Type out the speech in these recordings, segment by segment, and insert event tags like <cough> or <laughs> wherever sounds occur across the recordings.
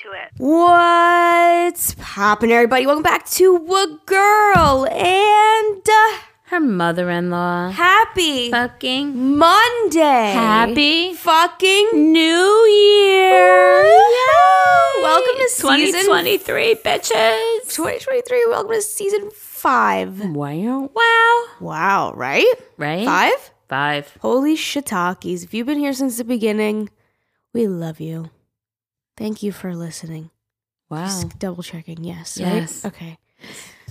into it. What's poppin', everybody? Welcome back to A Girl and uh, Her mother-in-law. Happy Fucking Monday. happy fucking New Year. Yay! Welcome to season 2023, bitches. 2023. Welcome to season five. Wow. Wow. Wow, right? Right? Five? Five. Holy shiitakes. If you've been here since the beginning, we love you. Thank you for listening. Wow. Just double checking. Yes. Yes. Right? Okay.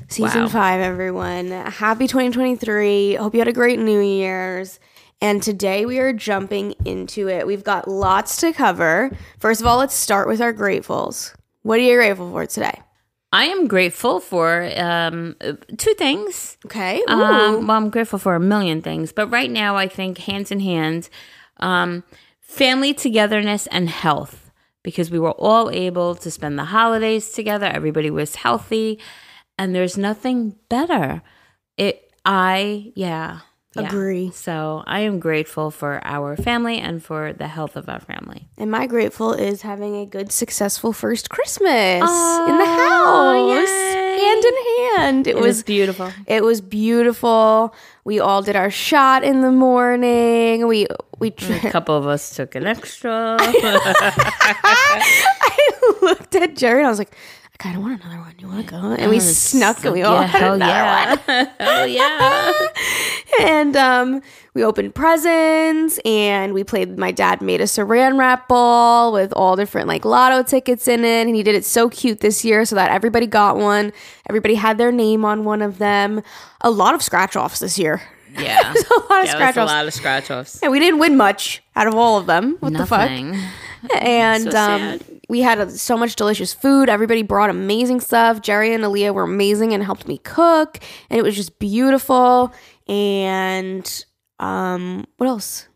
Season Wow. five, everyone. Happy 2023. Hope you had a great New Year's. And today we are jumping into it. We've got lots to cover. First of all, let's start with our gratefuls. What are you grateful for today? I am grateful for um, two things. Okay. Um, well, I'm grateful for a million things, but right now I think hands in hand, um, family togetherness and health, because we were all able to spend the holidays together. Everybody was healthy, and there's nothing better. It, I, yeah. yeah. Agree. So I am grateful for our family and for the health of our family. and my grateful is having a good, successful first Christmas in the house, yay. hand in hand. It, It was was beautiful. It was beautiful. We all did our shot in the morning. We we A <laughs> couple of us took an extra. I looked at Jerry and I was like, I kind of want another one. You want to go? And we snuck and we all yeah, had hell another yeah. <laughs> hell yeah. <laughs> And um, we opened presents and we played. My dad made a Saran wrap ball with all different like lotto tickets in it, and he did it so cute this year so that everybody got one. Everybody had their name on one of them. A lot of scratch offs this year. Yeah. <laughs> a lot of scratch a lot of scratch offs. And we didn't win much out of all of them. What the fuck? <laughs> And So um, we had uh, so much delicious food. Everybody brought amazing stuff. Jerry and Aaliyah were amazing and helped me cook, and it was just beautiful. And um, what else?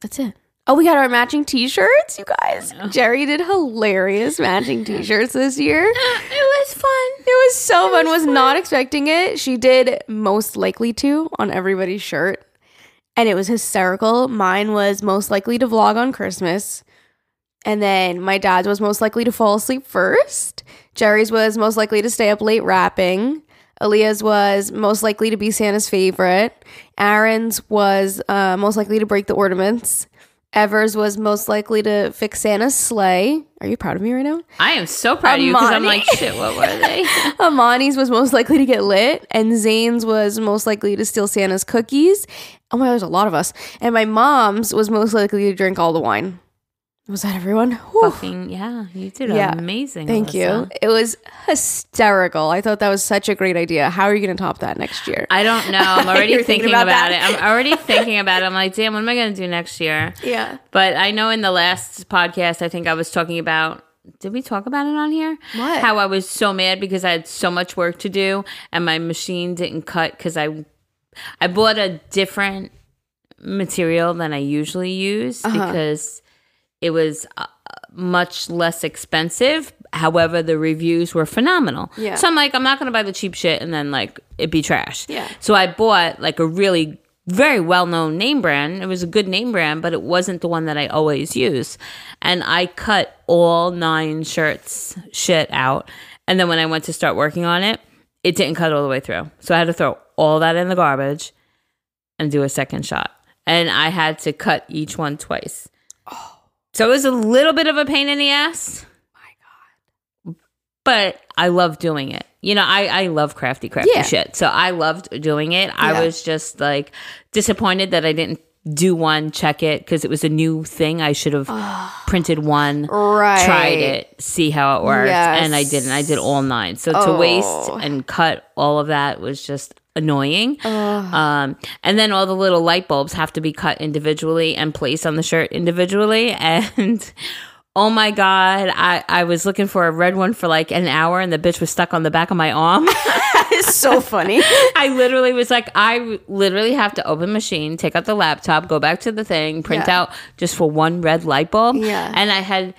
That's it. Oh, we got our matching T-shirts, you guys. Jerry did hilarious <laughs> matching T-shirts this year. <laughs> It was fun. It was so fun. Was not expecting it. She did most likely to on everybody's shirt. And it was hysterical. Mine was most likely to vlog on Christmas. And then my dad's was most likely to fall asleep first. Jerry's was most likely to stay up late rapping. Aaliyah's was most likely to be Santa's favorite. Aaron's was uh, most likely to break the ornaments. Evers was most likely to fix Santa's sleigh. Are you proud of me right now? I am so proud of you because I'm like, shit, what were they? <laughs> Amani's was most likely to get lit, and Zane's was most likely to steal Santa's cookies. Oh my god, there's a lot of us. And my mom's was most likely to drink all the wine. Was that everyone? Whew. Fucking, yeah, you did Yeah. amazing. Thank you. It was hysterical. I thought that was such a great idea. How are you going to top that next year? I don't know. <laughs> I'm already thinking, thinking about about, it. I'm already <laughs> thinking about it. I'm like, damn, what am I going to do next year? yeah. But I know in the last podcast, I think I was talking about. Did we talk about it on here? What? How I was so mad because I had so much work to do and my machine didn't cut because I, I bought a different material than I usually use Uh-huh. because it was uh, much less expensive. However, the reviews were phenomenal. Yeah. So I'm like, I'm not going to buy the cheap shit and then like it be trash. Yeah. So I bought like a really very well known name brand. It was a good name brand, but it wasn't the one that I always use. And I cut all nine shirts shit out. And then when I went to start working on it, it didn't cut all the way through. So I had to throw all that in the garbage and do a second shot. And I had to cut each one twice. So it was a little bit of a pain in the ass. My God. But I love doing it. You know, I, I love crafty, crafty Yeah. shit. So I loved doing it. Yeah. I was just like disappointed that I didn't do one, check it, because it was a new thing. I should have <sighs> printed one, Right. tried it, see how it worked. And I didn't. I did all nine. So to waste Oh. and cut all of that was just annoying. Um, and then all the little light bulbs have to be cut individually and placed on the shirt individually. <laughs> And oh my God, I, I was looking for a red one for like an hour and the bitch was stuck on the back of my arm. <laughs> It's so funny. <laughs> I literally was like, I literally have to open machine, take out the laptop, go back to the thing, print Yeah. out just for one red light bulb. Yeah. And I had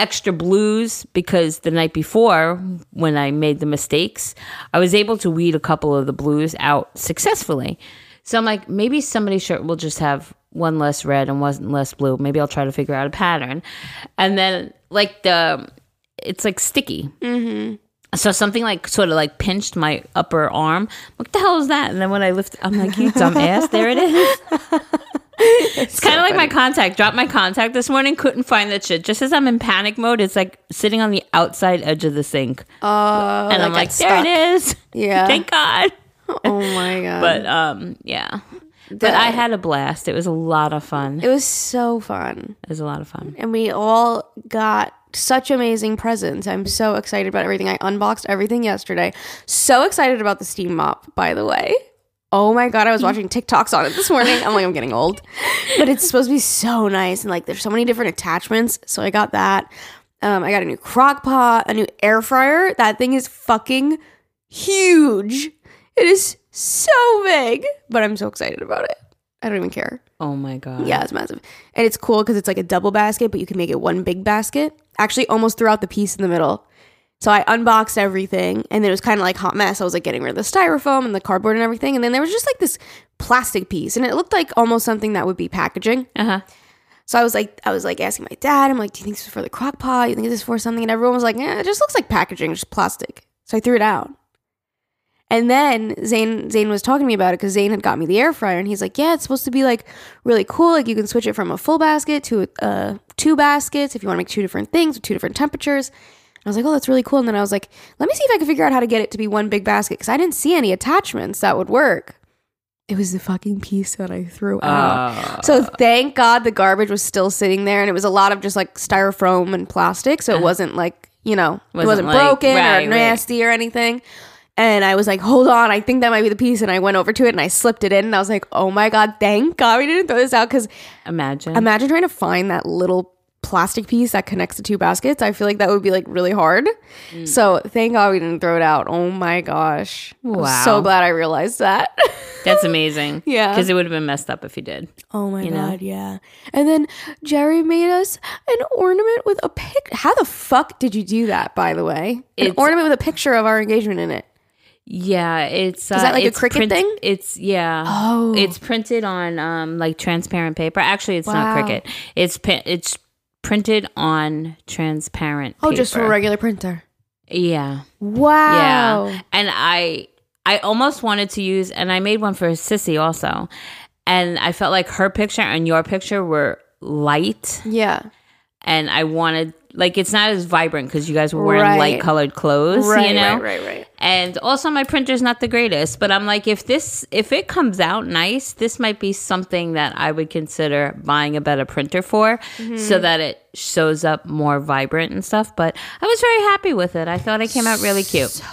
extra blues because the night before, when I made the mistakes, I was able to weed a couple of the blues out successfully. So I'm like, maybe somebody's shirt will just have one less red and one less blue. Maybe I'll try to figure out a pattern. And then like the, it's like sticky. Mm-hmm. So something like sort of like pinched my upper arm. What the hell is that? And then when I lift, I'm like, you dumb ass, there it is. <laughs> It's kind of like my contact. Dropped my contact this morning. Couldn't find that shit. Just as I'm in panic mode, it's like sitting on the outside edge of the sink, Uh, and I'm like, there it is. Yeah. <laughs> Thank God. Oh my <laughs> god. But um, yeah. But I had a blast. It was a lot of fun. it was so fun. It was a lot of fun. and we all got such amazing presents. I'm so excited about everything. I unboxed everything yesterday. So excited about the steam mop, by the way. Oh my god, I was watching <laughs> TikToks on it this morning. I'm like, I'm getting old. But it's supposed to be so nice and like there's so many different attachments. So I got that. Um, I got a new crock pot, a new air fryer. That thing is fucking huge. It is so big, but I'm so excited about it. I don't even care. Oh my god. Yeah, it's massive. And it's cool because it's like a double basket, but you can make it one big basket. Actually, almost throughout the piece in the middle. So I unboxed everything and then it was kind of like hot mess. I was like getting rid of the styrofoam and the cardboard and everything. And then there was just like this plastic piece and it looked like almost something that would be packaging. Uh huh. So I was like, I was like asking my dad, I'm like, do you think this is for the crock pot? You think this is for something? And everyone was like, yeah, it just looks like packaging, just plastic. So I threw it out. And then Zane Zane was talking to me about it because Zane had got me the air fryer, and he's like, "Yeah, it's supposed to be like really cool. Like you can switch it from a full basket to uh, two baskets if you want to make two different things with two different temperatures." And I was like, "Oh, that's really cool." And then I was like, "Let me see if I can figure out how to get it to be one big basket because I didn't see any attachments that would work." It was the fucking piece that I threw out. So ah. thank God the garbage was still sitting there, and it was a lot of just like styrofoam and plastic, so it uh-huh. wasn't like you know it Wasn't wasn't like- broken right, or right. nasty or anything. And I was like, hold on, I think that might be the piece. And I went over to it and I slipped it in, and I was like, oh my god, thank God we didn't throw this out because Imagine. imagine trying to find that little plastic piece that connects the two baskets. I feel like that would be like really hard. Mm. So thank God we didn't throw it out. Oh my gosh, Wow. so glad I realized that. <laughs> That's amazing. Yeah. Because it would have been messed up if you did. Oh my You know? god, yeah. And then Jerry made us an ornament with a pic. How the fuck did you do that? By the way, an ornament with a picture of our engagement in it. Yeah, it's uh, Is that like a cricket Cricut thing? It's yeah. Oh. it's printed on um like transparent paper. Actually, it's Wow. not Cricut. It's it's printed on transparent. Oh, just from a regular printer. yeah, Wow. yeah. And I I almost wanted to use, and I made one for Sissy also, and I felt like her picture and your picture were light, Yeah. and I wanted like it's not as vibrant because you guys were wearing Right. light colored clothes, Right, you know. right, right, right. And also my printer's not the greatest, but I'm like if this if it comes out nice, this might be something that I would consider buying a better printer for Mm-hmm. so that it shows up more vibrant and stuff, but I was very happy with it. I thought it came out really cute. So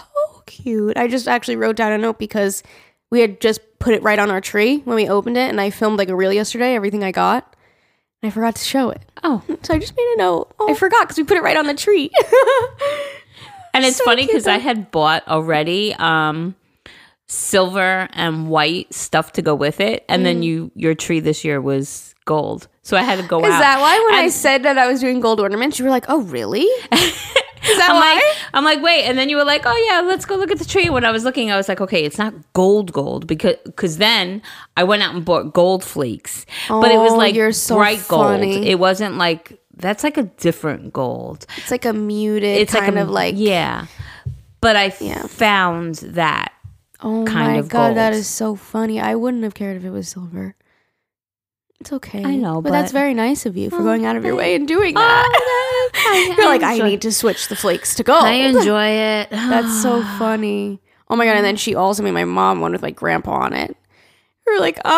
cute. I just actually wrote down a note because we had just put it right on our tree when we opened it, and I filmed like a reel yesterday, everything I got. And I forgot to show it. Oh, <laughs> So I just made a note. Oh. I forgot because we put it right on the tree. <laughs> and it's So funny cuz I had bought already um silver and white stuff to go with it, and then you your tree this year was gold. So I had to go Mm. Is out. that why when I said that I was doing gold ornaments, you were like, "Oh, really?" <laughs> Is that I'm why? like, I'm like, wait, and then you were like, oh yeah, let's go look at the tree. When I was looking, I was like, okay, it's not gold, gold, because because then I went out and bought gold flakes, but it was Oh, like you're so bright funny. gold. It wasn't like that's like a different gold. it's like a muted It's kind like a, of like yeah, but I Yeah. found that Oh kind my of god, that gold. is so funny. I wouldn't have cared if it was silver. It's okay. I know, but, that's very nice of you for going out of your way and doing Oh, that. I- <laughs> You're like, I need to switch the flakes to gold. I enjoy it. <laughs> That's so <sighs> funny. Oh my god! And then she also made my mom one with like grandpa on it. We are like, oh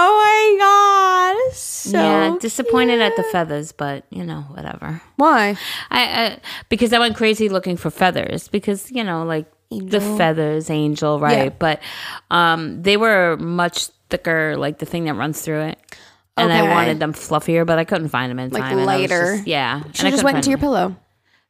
my god, so yeah, disappointed at the feathers, but you know, whatever. Why? I, I because I went crazy looking for feathers because you know like the feathers angel right Yeah. but um they were much thicker like the thing that runs through it and I wanted them fluffier but I couldn't find them in Like time and I was lighter. just- yeah and I have just couldn't went find into your them. pillow.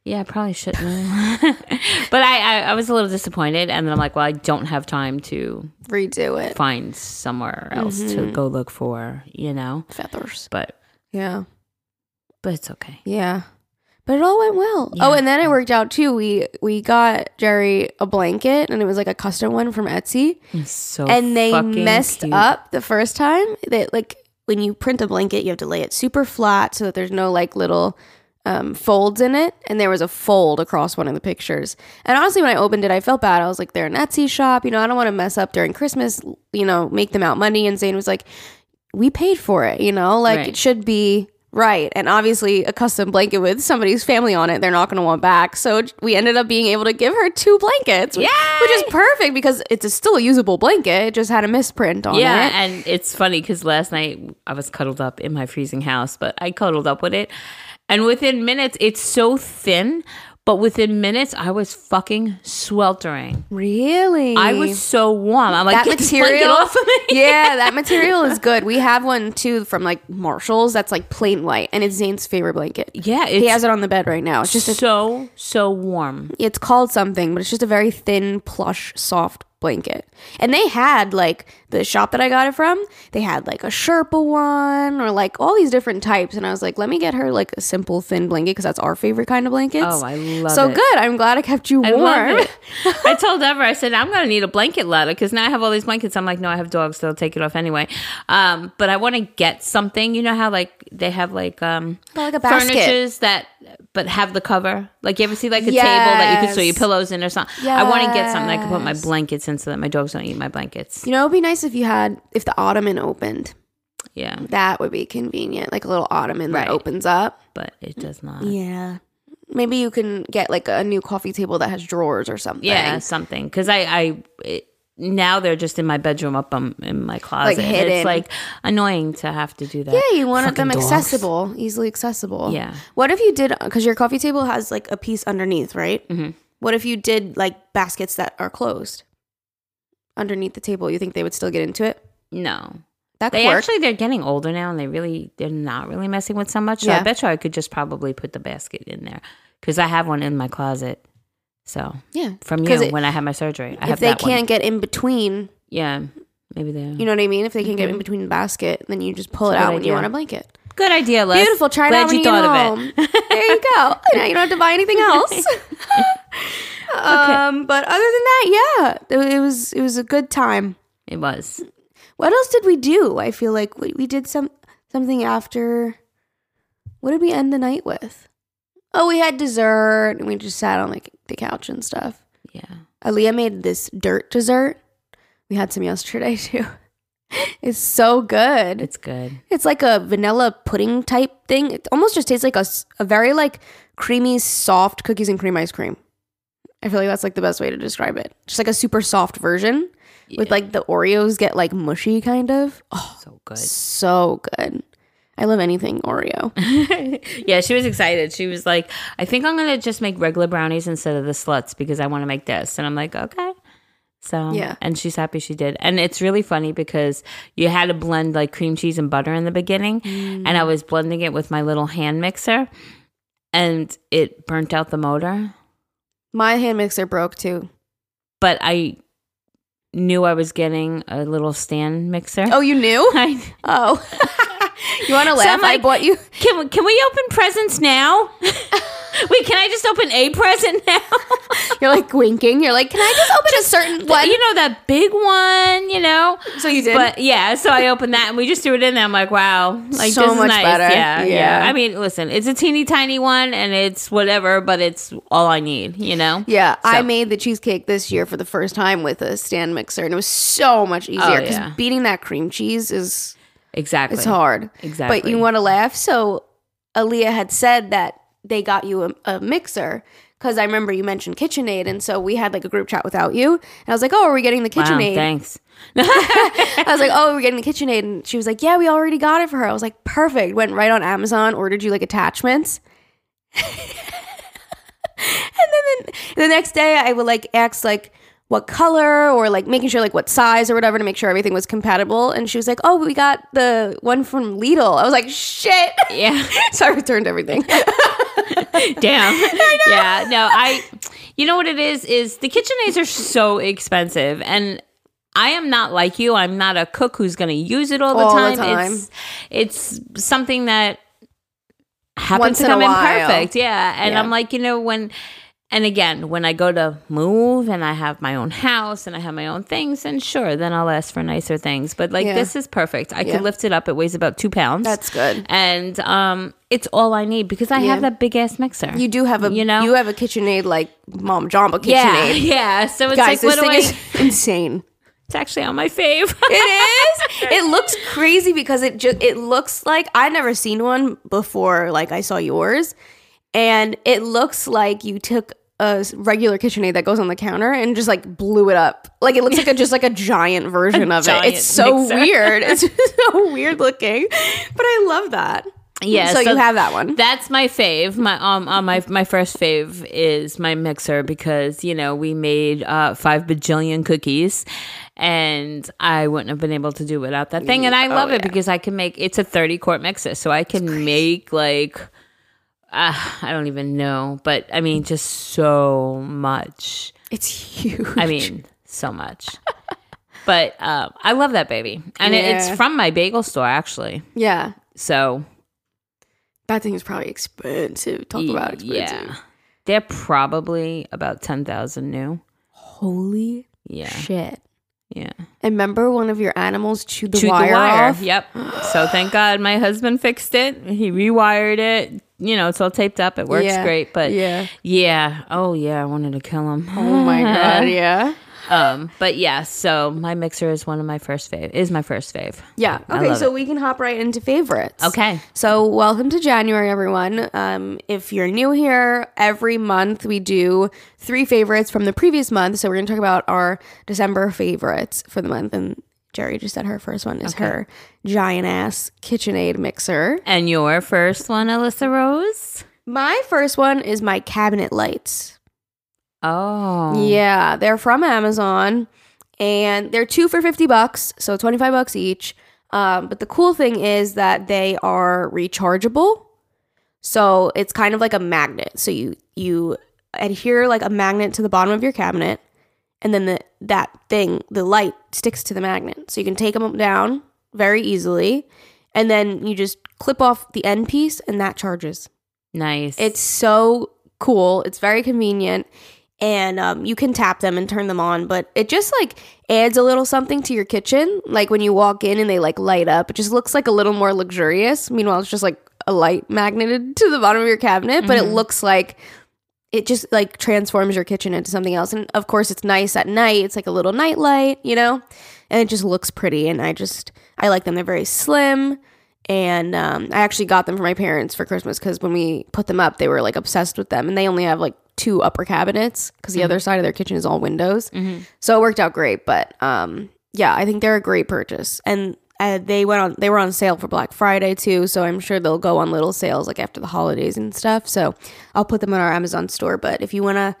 yeah I probably shouldn't have. <laughs> but I, I I was a little disappointed and then I'm like well I don't have time to Redo it. find somewhere else Mm-hmm. to go look for you know Feathers. but Yeah. but it's okay Yeah. But it all went well. Oh, and then it worked out too. We we got Jerry a blanket and it was like a custom one from Etsy. it's so and they fucking messed cute. up the first time. They like when you print a blanket, you have to lay it super flat so that there's no like little um, folds in it. And there was a fold across one of the pictures. And honestly, when I opened it, I felt bad. I was like, they're an Etsy shop. You know, I don't want to mess up during Christmas, you know, make them out money. And Zane was like, we paid for it, you know, like Right. it should be right. And obviously, a custom blanket with somebody's family on it, they're not going to want back. So we ended up being able to give her two blankets, which, which is perfect because it's a still a usable blanket. It just had a misprint on Yeah, it. and it's funny because last night I was cuddled up in my freezing house, but I cuddled up with it, and within minutes, it's so thin. But within minutes, I was fucking sweltering. Really? I was so warm. I'm like, that get this blanket material off of me. <laughs> yeah that material is good we have one too from like marshalls that's like plain white and it's zane's favorite blanket Yeah, he has it on the bed right now it's just a, so so warm. it's called something but it's just a very thin plush soft blanket and they had like the shop that i got it from they had like a sherpa one or like all these different types and i was like let me get her like a simple thin blanket because that's our favorite kind of blankets Oh, I love so it. So good i'm glad i kept you I warm. <laughs> I told Deborah, I said, I'm going to need a blanket ladder because now I have all these blankets. I'm like, no, I have dogs, so they'll take it off anyway. Um, but I want to get something. You know how like they have like um like a basket. furnitures that but have the cover. Like you ever see like a table that you could throw your pillows in or something. I want to get something I can put my blankets in so that my dogs don't eat my blankets. you know it'd be nice if you had if the ottoman opened Yeah, That would be convenient, like a little ottoman Right. that opens up. but it does not. Yeah. Maybe you can get like a new coffee table that has drawers or something. Yeah, something because I I. It, now they're just in my bedroom up um, in my closet. and hidden. It's like annoying to have to do that. Yeah, you wanted them dogs. accessible, easily accessible. Yeah. What if you did, because your coffee table has like a piece underneath, right? Mhm. What if you did like baskets that are closed underneath the table? You think they would still get into it? No, That They work. actually they're getting older now, and they really they're not really messing with so much. So I bet you I could just probably put the basket in there because I have one in my closet. So yeah. from you it- when I had my surgery, I if they can't one. get in between, Yeah, maybe they. you know what I mean? If they can't get in between the basket, then you just pull it out good when you idea. want a blanket. Good idea, Les. Beautiful. Try it Glad out when you you, thought of home. there you go. <laughs> Now you don't have to buy anything else. <laughs> um, but other than that, yeah, it, it was it was a good time. it. It was. What else did we do? I feel like we, we did some something after. What did we end the night with? Oh, we had dessert and we just sat on like the couch and stuff. Yeah. Aaliyah made this dirt dessert. We had some yesterday <laughs> too. It's so good. It's good. It's like a vanilla pudding type thing. It almost just tastes like a, a very like creamy, soft cookies and cream ice cream. I feel like that's like the best way to describe it. Just like a super soft version with like the Oreos get like mushy kind of. Oh, So good. so good. I love anything Oreo. <laughs> yeah, she was excited. She was like, I think I'm going to just make regular brownies instead of the sluts because I want to make this. And I'm like, okay. So, Yeah. And she's happy she did. And it's really funny because you had to blend like cream cheese and butter in the beginning. And I mm. was blending it with my little hand mixer and it burnt out the motor. My hand mixer broke too. But I knew I was getting a little stand mixer. Oh, you knew? <laughs> I, Oh. <laughs> you want to So laugh? I'm I bought you. <laughs> can, we- can we open presents now? <laughs> Wait, can I just open a present now? <laughs> You're like winking. You're like, can I just open a certain one? you know that big one, you know. So you did? but yeah. So I opened that and we just threw it in there. I'm like, wow, like So this is much nice. better. Yeah, Yeah. yeah, I mean, listen, it's a teeny tiny one and it's whatever, but it's all I need, you know. Yeah, I made the cheesecake this year for the first time with a stand mixer, and it was so much easier because Oh, yeah. beating that cream cheese is Exactly. it's hard. Exactly. But you want to laugh? So Aaliyah had said that they got you a, a mixer because I remember you mentioned KitchenAid, and so we had like a group chat without you, and I was like, "Oh, are we getting the Wow, KitchenAid?" thanks. <laughs> I was like, "Oh, we're getting the KitchenAid," and she was like, "Yeah, we already got it for her." I was like, "Perfect." Went right on Amazon, ordered you like attachments. <laughs> and then the, the next day I would like ask like what color or like making sure like what size or whatever to make sure everything was compatible. And she was like, "Oh, we got the one from Lidl." I was like, "Shit!" Yeah. <laughs> so I returned everything. <laughs> Damn. <laughs> Yeah. No, I. You know what it is? Is the KitchenAids are so expensive, and I am not like you. I'm not a cook who's going to use it all the All the time. time. It's it's something that happens Once to in come in while. perfect. Yeah, and Yeah. I'm like, you know, when And again, when I go to move and I have my own house and I have my own things, and sure, then I'll ask for nicer things. But like Yeah. this is perfect. I Yeah. could lift it up. It weighs about two pounds. That's good. and um, it's all I need because I Yeah. have that big ass mixer. You do have a You know? you have a KitchenAid like Mom Jamba <laughs> KitchenAid. yeah, yeah. So it's Guys, like, what do I? <laughs> insane. It's actually on my fave. It is. <laughs> It looks crazy because it just it looks like I'd never seen one before. Like I saw yours, and it looks like you took a regular KitchenAid that goes on the counter and just like blew it up. Like it looks like a just like a giant <laughs> version of giant it. It's so mixer. <laughs> weird. It's <laughs> so weird looking, but I love that. Yeah, So, so you have that one. That's my fave. My um, uh, my my first fave is my mixer because you know we made uh, five bajillion cookies, and I wouldn't have been able to do without that thing. And I love it because I can make it's a thirty quart mixer, so I can make like uh, I don't even know, but I mean just so much. It's huge. I mean so much. But um, I love that baby, and it Yeah. it's from my bagel store actually. yeah, So that thing is probably expensive. Talk about expensive. Yeah. They're probably about 10,000 new. Holy Yeah. shit. Yeah. And remember one of your animals chewed the Chewed wire, off? Yep. So thank God my husband fixed it. He rewired it. You know, it's all taped up. It works Yeah. great. But Yeah. yeah. Oh, yeah. I wanted to kill him. Oh my <laughs> god, yeah. um, but yeah, so my mixer is one of my first fave. Is my first fave. Yeah. Okay, so we can hop right into favorites. Okay. So, welcome to January, everyone. Um, if you're new here, every month we do three favorites from the previous month. So, we're going to talk about our December favorites for the month. And Jerry just said her first one is her giant ass KitchenAid mixer. And your first one, Alyssa Rose? My first one is my cabinet lights. Oh. Yeah, they're from Amazon and they're two for 50 bucks, so 25 bucks each. Um, but the cool thing is that they are rechargeable. So it's kind of like a magnet. So you you adhere like a magnet to the bottom of your cabinet and then the that thing, the light sticks to the magnet. So you can take them down very easily and then you just clip off the end piece and that charges. Nice. It's so cool. It's very convenient. And um, you can tap them and turn them on, but it just like adds a little something to your kitchen. Like when you walk in and they like light up, it just looks like a little more luxurious. Meanwhile, it's just like a light magneted to the bottom of your cabinet, but it looks like it just like transforms your kitchen into something else. And of course, it's nice at night. It's like a little night light, you know, and it just looks pretty. And I just I like them. They're very slim, and um, I actually got them for my parents for Christmas because when we put them up, they were like obsessed with them, and they only have like two upper cabinets because the other side of their kitchen is all windows. So it worked out great. But um, yeah, I think they're a great purchase, and uh, they went on they were on sale for Black Friday too. So I'm sure they'll go on little sales like after the holidays and stuff. So I'll put them in our Amazon store. But if you want to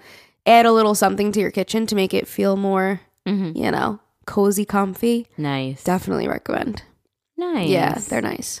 add a little something to your kitchen to make it feel more, you know, cozy, comfy, nice. definitely recommend. nice. Yeah, they're nice.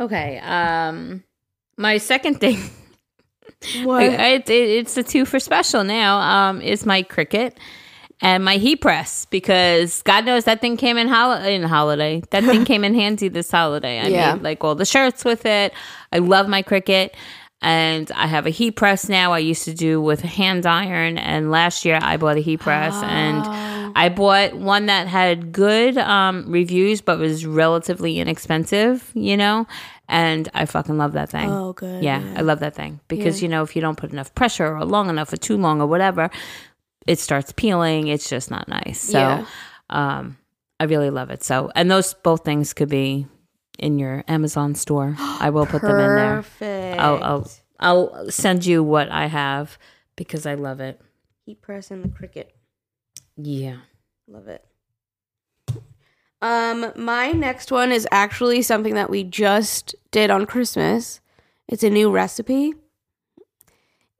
Okay. Um, my second thing, <laughs> What? it, it, it's a two for special now. Um, is my Cricut and my heat press because God knows that thing came in hol- in holiday. That thing <laughs> came in handy this holiday. I Yeah. made like all the shirts with it. I love my Cricut. And I have a heat press now. I used to do with a hand iron, and last year I bought a heat press, and I bought one that had good um, reviews, but was relatively inexpensive. You know, and I fucking love that thing. Oh, good. Yeah, I love that thing because you know if you don't put enough pressure or long enough or too long or whatever, it starts peeling. It's just not nice. So, Yeah. um, I really love it. So, and those both things could be in your Amazon store. I will put them in there. Perfect. I'll, I'll I'll send you what I have because I love it. heat press and the Cricut. Yeah. Love it. Um, my next one is actually something that we just did on Christmas. It's a new recipe.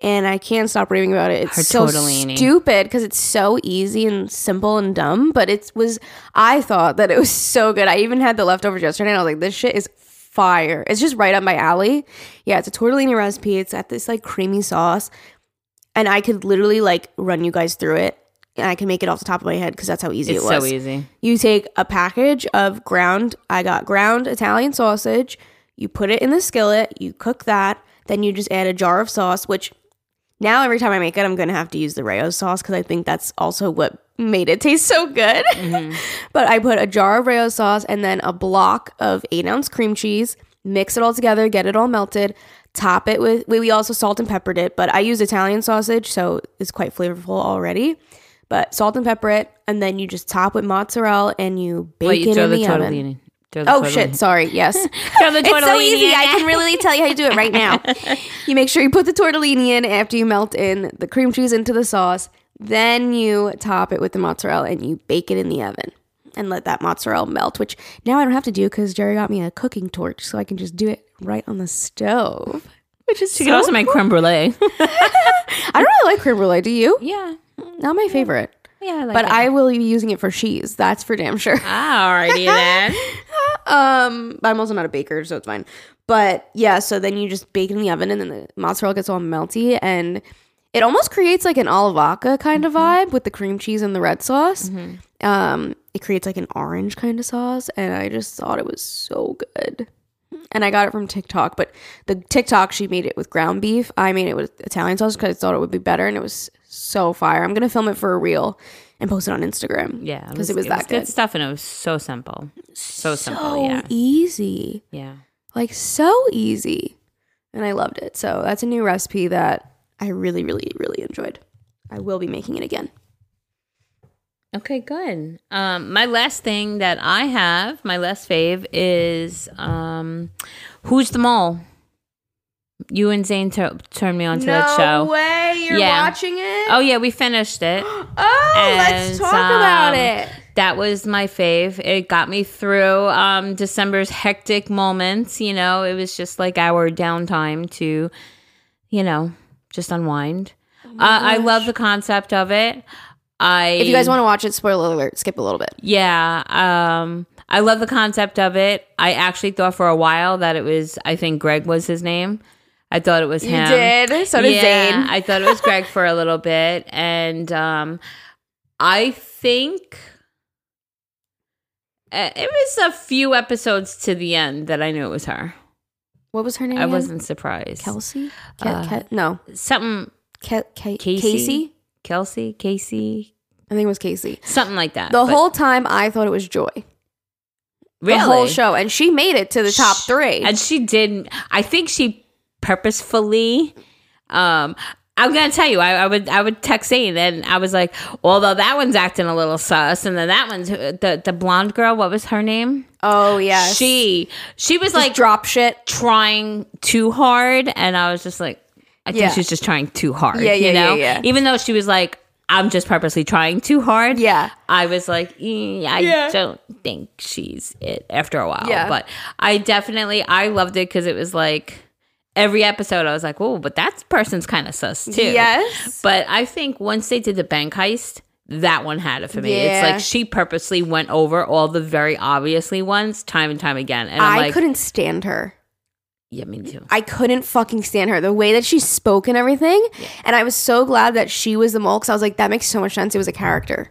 and I can't stop raving about it. It's Her so tortellini. stupid because it's so easy and simple and dumb, but it was. I thought that it was so good. I even had the leftovers yesterday, and I was like, "This shit is fire." It's just right up my alley. Yeah, it's a tortellini recipe. It's at this like creamy sauce, and I could literally like run you guys through it, and I can make it off the top of my head because that's how easy It's it was. It's so easy. You take a package of ground, I got ground Italian sausage. You put it in the skillet, you cook that, then you just add a jar of sauce, which now every time I make it, I'm going to have to use the Rao's sauce because I think that's also what made it taste so good. Mm-hmm. <laughs> but I put a jar of Rao's sauce and then a block of eight ounce cream cheese, mix it all together, get it all melted. Top it with, we we also salt and peppered it, but I use Italian sausage, so it's quite flavorful already. But salt and pepper it, and then you just top with mozzarella and you bake Wait, you it in the the, oven. Oh, tortellini. Oh tortellini. shit! Sorry. <laughs> Yes, it's so easy. I can really tell you how to do it right now. <laughs> you make sure you put the tortellini in after you melt in the cream cheese into the sauce. Then you top it with the mozzarella and you bake it in the oven and let that mozzarella melt. Which now I don't have to do because Jerry got me a cooking torch, so I can just do it right on the stove. Which is You so can also make creme brulee. <laughs> I don't really like creme brulee. Do you? yeah. Not my favorite. Yeah, I like But it. I will be using it for cheese. That's for damn sure. Alrighty then. <laughs> Um, but I'm also not a baker, so it's fine. But yeah, so then you just bake it in the oven, and then the mozzarella gets all melty, and it almost creates like an alla vodka kind of vibe with the cream cheese and the red sauce. Um, it creates like an orange kind of sauce, and I just thought it was so good. And I got it from TikTok, but the TikTok she made it with ground beef. I made it with Italian sauce because I thought it would be better, and it was so fire. I'm gonna film it for a reel and post it on Instagram. Yeah, because it was, that good. good stuff, and it was so simple. So simple. so yeah. easy. Yeah. like so easy and i loved it so that's a new recipe that i really really really enjoyed i will be making it again Okay, good. Um, my last thing that I have, my last fave is um, Who's the Mole? You and Zane tur- turned me on to that show. No way you're Yeah. watching it Oh yeah, we finished it. <gasps> oh let's And, talk about um, it That was my fave. It got me through um, December's hectic moments. You know, it was just like our downtime to, you know, just unwind. uh, I love the concept of it. I if you guys want to watch it spoiler alert skip a little bit yeah, um, I love the concept of it. I actually thought for a while that it was. I think Greg was his name. I thought it was you him. did so did yeah, zane I thought it was Greg for a little bit, and um, I think uh, it was a few episodes to the end that I knew it was her. what was her name I again? wasn't surprised. kelsey Ke- Uh, Ke- no Something Ke- Ke- Casey? casey Kelsey, Casey, i think it was casey something like that. the but whole time i thought it was joy really? the whole show and she made it to the top three and she didn't. I think she purposefully. Um, I'm gonna tell you, I, I would I would text Zane and I was like, although that one's acting a little sus, and then that one's the the blonde girl. What was her name? oh yeah She she was like like drop shit trying too hard, and I was just like, I think Yeah. she's just trying too hard. Yeah, yeah, you know? yeah, yeah. Even though she was like, I'm just purposely trying too hard. Yeah. I was like, "Mm, I Yeah. don't think she's it after a while. Yeah. But I definitely I loved it because it was like every episode I was like, oh, but that person's kind of sus too. Yes. But I think once they did the bank heist, that one had it for me. Yeah. It's like she purposely went over all the very obviously ones time and time again. And I'm I like, couldn't stand her. yeah, me too. I couldn't fucking stand her. The way that she spoke and everything. And I was so glad that she was the mole because I was like, that makes so much sense. It was a character.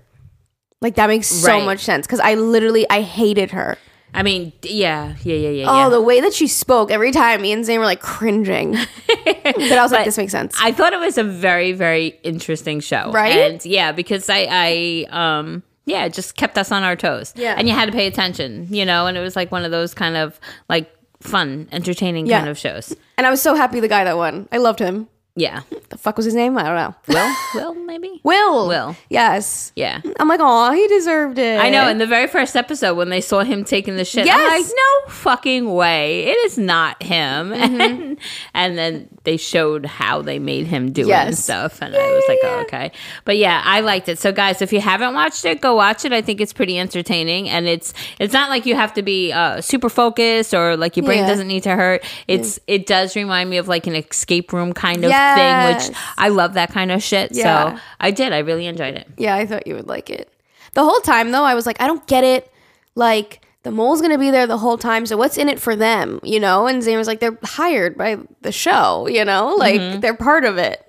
Like that makes so Right. much sense because I literally I hated her. I mean, yeah, yeah, yeah, yeah. Oh, yeah. the way that she spoke every time me and Zane were like cringing. <laughs> but I was like, this makes sense. I thought it was a very, very interesting show. Right? And yeah, because I, I, um, yeah, it just kept us on our toes. Yeah. And you had to pay attention, you know, and it was like one of those kind of like fun, entertaining Yeah. kind of shows. and I was so happy the guy that won. I loved him. Yeah. <laughs> The fuck was his name? I don't know. Will, Will, maybe? Will. Will. Yes. Yeah. I'm like, oh, he deserved it. I know. In the very first episode, when they saw him taking the shit, I'm like, no fucking way. It is not him. Mm-hmm. <laughs> And, and then they showed how they made him do it and stuff. And I was like, oh, okay. But yeah, I liked it. So guys, if you haven't watched it, go watch it. I think it's pretty entertaining. And it's it's not like you have to be uh, super focused or like your brain Yeah. doesn't need to hurt. It's It does remind me of like an escape room kind of Yes. Thing, which I love that kind of shit. Yeah. So I did. I really enjoyed it. Yeah, I thought you would like it. The whole time though, I was like, I don't get it. Like the mole's gonna be there the whole time, so what's in it for them? You know? And Zane was like, they're hired by the show. You know, like mm-hmm. they're part of it.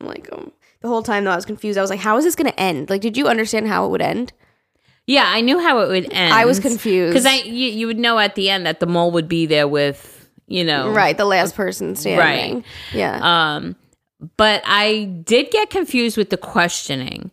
I'm like, oh. the whole time though, I was confused. I was like, how is this gonna end? Like, did you understand how it would end? Yeah, I knew how it would end. I was confused. because I you, you would know at the end that the mole would be there with you know Right, the last person standing. Right. Yeah. Um, but I did get confused with the questioning.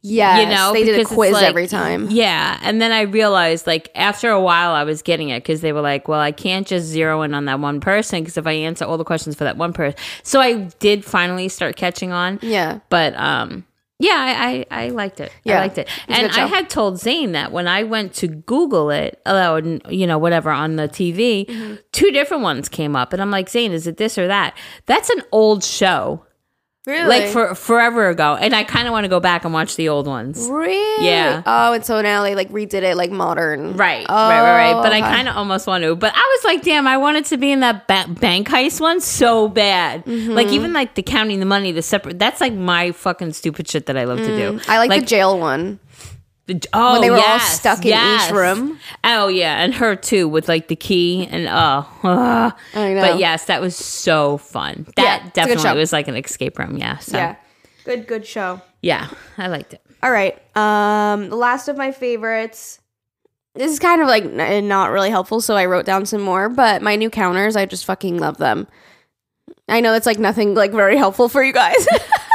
Yeah, you know, they did a quiz like- every time. Yeah, and then I realized like after a while I was getting it because they were like, well, I can't just zero in on that one person because if I answer all the questions for that one person, so I did finally start catching on. Yeah. But um, yeah, I I, I liked it. Yeah. I liked it, it's and I had told Zane that when I went to Google it, oh, you know, whatever on the TV, Mm-hmm. two different ones came up, and I'm like, Zane, is it this or that? That's an old show. Really? Like for forever ago, and I kind of want to go back and watch the old ones. Really? Yeah. Oh, and so now they like redid it like modern. Right, Oh, right, right, right. But I kind of almost want to. But I was like, damn, I wanted to be in that ba- bank heist one so bad. Mm-hmm. Like even like the counting the money, the separate. That's like my fucking stupid shit that I love to do. Mm, I like, the jail one. The oh, when they were all yes, stuck in each yes. room. Oh yeah, and her too with like the key and oh. ah. I. But yes, that was so fun. That it's a good show. definitely was like an escape room. Yeah. So Yeah. Good, good show. yeah, I liked it. All right. Um, the last of my favorites. This is kind of like n- not really helpful, so I wrote down some more. But my new counters, I just fucking love them. I know it's like nothing like very helpful for you guys, <laughs>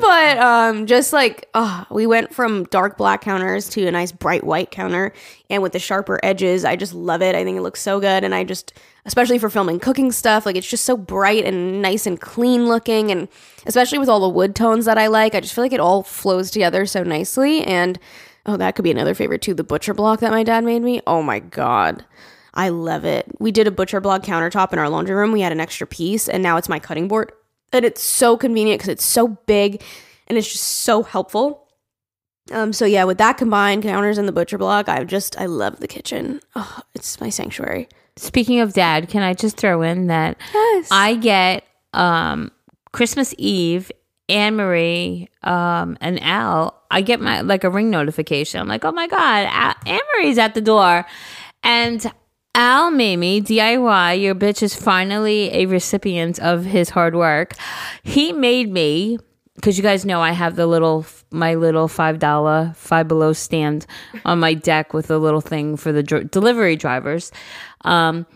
but um, just like oh, we went from dark black counters to a nice bright white counter, and with the sharper edges, I just love it. I think it looks so good, and I just especially for filming cooking stuff, like it's just so bright and nice and clean looking, and especially with all the wood tones that I like, I just feel like it all flows together so nicely. And oh, that could be another favorite too, the butcher block that my dad made me. Oh my god. I love it. We did a butcher block countertop in our laundry room. We had an extra piece, and now it's my cutting board. And it's so convenient because it's so big and it's just so helpful. Um, so yeah, with that combined, counters and the butcher block, I just I love the kitchen. Oh, it's my sanctuary. Speaking of dad, can I just throw in that Yes. I get um Christmas Eve, Anne Marie, um, and Al, I get my like a ring notification. I'm like, oh my God, Anne Marie's at the door. And Al Mimi, DIY, your bitch is finally a recipient of his hard work. He made me because you guys know I have the little my little five dollar five below stand on my deck with a little thing for the dr- delivery drivers. Um,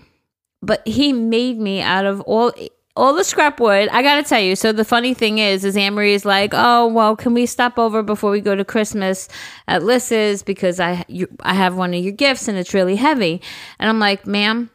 but he made me out of all all the scrap wood. I gotta tell you. So the funny thing is, is Anne Marie is like, oh well, can we stop over before we go to Christmas at Liss's because I you, I have one of your gifts and it's really heavy. And I'm like, ma'am.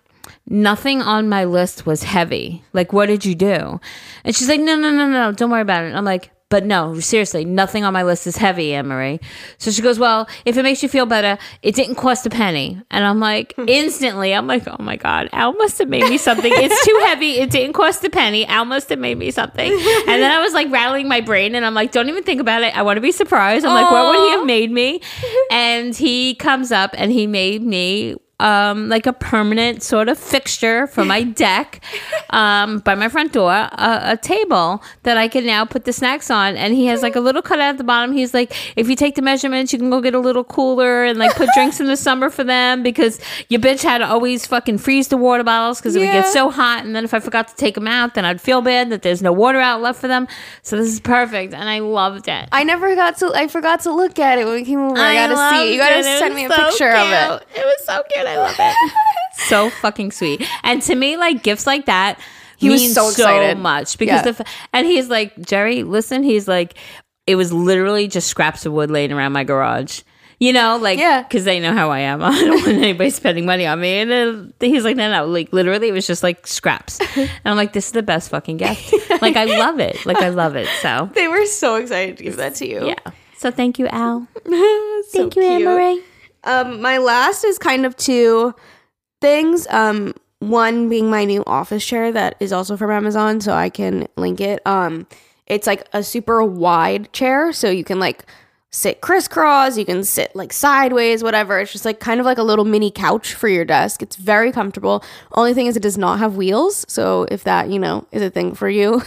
Nothing on my list was heavy. Like, what did you do? And she's like, no, no, no, no, don't worry about it. And I'm like, but no, seriously, nothing on my list is heavy, Marie. So she goes, Well, if it makes you feel better, it didn't cost a penny. And I'm like, hmm. instantly, I'm like, Oh my God, Al must have made me something. It's too <laughs> heavy. It didn't cost a penny. Al must have made me something. And then I was like rattling my brain and I'm like, Don't even think about it. I want to be surprised. I'm like, What would he have made me? And he comes up and he made me um, like a permanent sort of fixture for my <laughs> deck um, by my front door, a, a table that I can now put the snacks on. And he has like a little cutout at the bottom. He's like, if you take the measurements, you can go get a little cooler and like put drinks in the <laughs> summer for them because your bitch had to always fucking freeze the water bottles because it would get so hot. And then if I forgot to take them out, then I'd feel bad that there's no water out left for them. So this is perfect. And I loved it. I never got to. I forgot to look at it when we came over. I, gotta see. it. You gotta it. It send me a so picture of it. It was so cute. I love it. <laughs> so fucking sweet. And to me, like gifts like that, He was mean so excited. much because Yeah. the f- and he's like Jerry. Listen, he's like it was literally just scraps of wood laying around my garage. You know, like, Yeah. because they know how I am. <laughs> I don't want anybody spending money on me. And then he's like, no, no, like, literally, it was just like scraps. And I'm like, this is the best fucking gift. <laughs> like, I love it. Like, I love it. So, They were so excited to give that to you. yeah. So, thank you, Al. So Thank you, Anne. Marie. Um, my last is kind of two things. Um, one being my new office chair that is also from Amazon, so I can link it. Um, it's like a super wide chair, so you can like sit crisscross, you can sit like sideways, whatever. It's just like kind of like a little mini couch for your desk. It's very comfortable. Only thing is, it does not have wheels. So if that, you know, is a thing for you,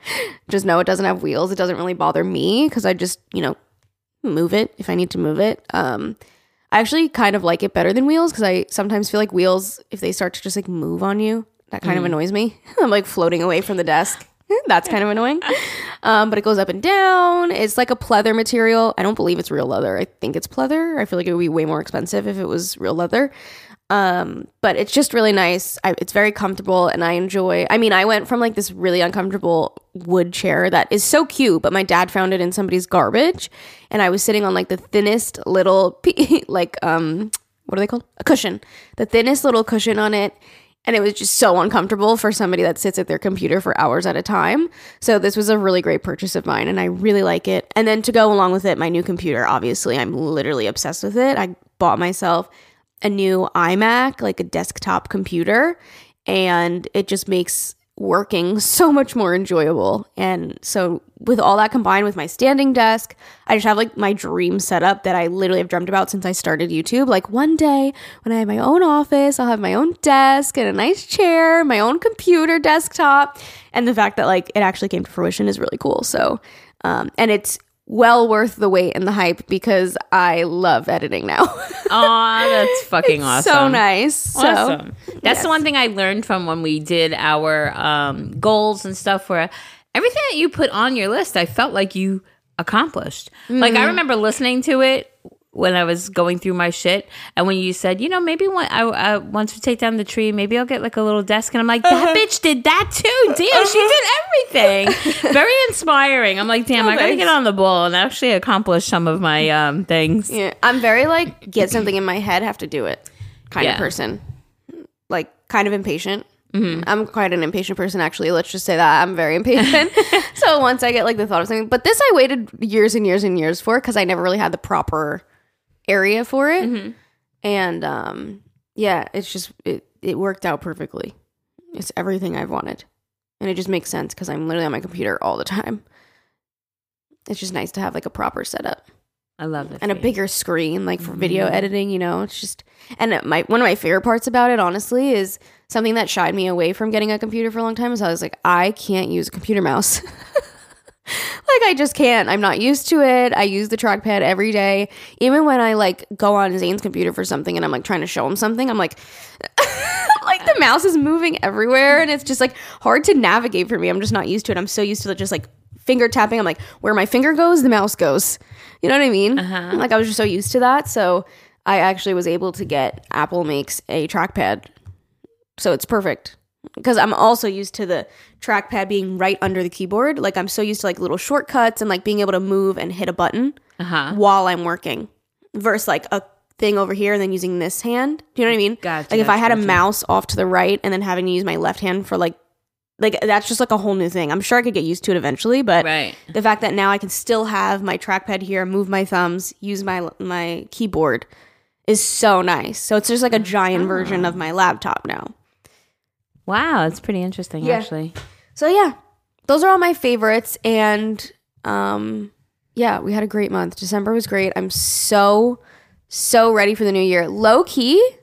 <laughs> just know it doesn't have wheels. It doesn't really bother me because I just, you know, move it if I need to move it. Um, I actually kind of like it better than wheels because I sometimes feel like wheels, if they start to just like move on you, that kind of annoys me. <laughs> I'm like floating away from the desk. <laughs> That's kind of annoying. Um, but it goes up and down. It's like a pleather material. I don't believe it's real leather. I think it's pleather. I feel like it would be way more expensive if it was real leather. Um, but it's just really nice. I, it's very comfortable and I enjoy. I mean, I went from like this really uncomfortable wood chair that is so cute, but my dad found it in somebody's garbage and I was sitting on like the thinnest little <laughs> like um what are they called? A cushion. The thinnest little cushion on it and it was just so uncomfortable for somebody that sits at their computer for hours at a time. So this was a really great purchase of mine and I really like it. And then to go along with it, my new computer, obviously, I'm literally obsessed with it. I bought myself a new iMac, like a desktop computer, and it just makes working <laughs> so much more enjoyable. And so with all that combined with my standing desk, I just have like my dream setup that I literally have dreamt about since I started YouTube. Like one day when I have my own office, I'll have my own desk and a nice chair, my own computer desktop. And the fact that like it actually came to fruition is really cool. So um and it's well worth the wait and the hype because I love editing now. <laughs> Aw, that's fucking awesome. so nice. So That's yes. the one thing I learned from when we did our um, goals and stuff. Where everything that you put on your list, I felt like you accomplished. Like Mm-hmm. I remember listening to it when I was going through my shit, and when you said, you know, maybe when I, I once we take down the tree, maybe I'll get like a little desk, and I'm like, Uh-huh. that bitch did that too. Damn, she did everything. <laughs> Very inspiring. I'm like, damn, I gotta thanks. get on the ball and actually accomplish some of my um, things. Yeah, I'm very like get something in my head, have to do it kind Yeah. of person. Like kind of impatient. I'm quite an impatient person, actually. Let's just say that I'm very impatient. <laughs> so once I get like the thought of something, but this I waited years and years and years for because I never really had the proper area for it, and um, yeah, it's just it it worked out perfectly. It's everything I've wanted, and it just makes sense because I'm literally on my computer all the time. It's just nice to have like a proper setup. I love it. and a bigger screen like for video editing you know? It's just and my one of my favorite parts about it honestly is something that shied me away from getting a computer for a long time is i was like i can't use a computer mouse <laughs> like i just can't. I'm not used to it. I use the trackpad every day. Even when i like go on zane's computer for something and i'm like trying to show him something i'm like <laughs> like the mouse is moving everywhere and it's just like hard to navigate for me. I'm just not used to it. I'm so used to just like finger tapping. I'm like where my finger goes the mouse goes. You know what i mean? Uh-huh. Like i was just so used to that. So i actually was able to get apple makes a trackpad. So it's perfect because i'm also used to the trackpad being right under the keyboard. Like i'm so used to like little shortcuts and like being able to move and hit a button Uh-huh. while i'm working versus like a thing over here and then using this hand. Do you know what i mean? Gotcha, like if i gotcha, had a mouse off to the right and then having to use my left hand for like like that's just like a whole new thing. I'm sure i could get used to it eventually but Right. the fact that now i can still have my trackpad here move my thumbs use my my keyboard is so nice. So it's just like a giant version of my laptop now Wow, it's pretty interesting Yeah. actually. so yeah those are all my favorites and um yeah we had a great month. December was great. I'm so so ready for the new year. Low key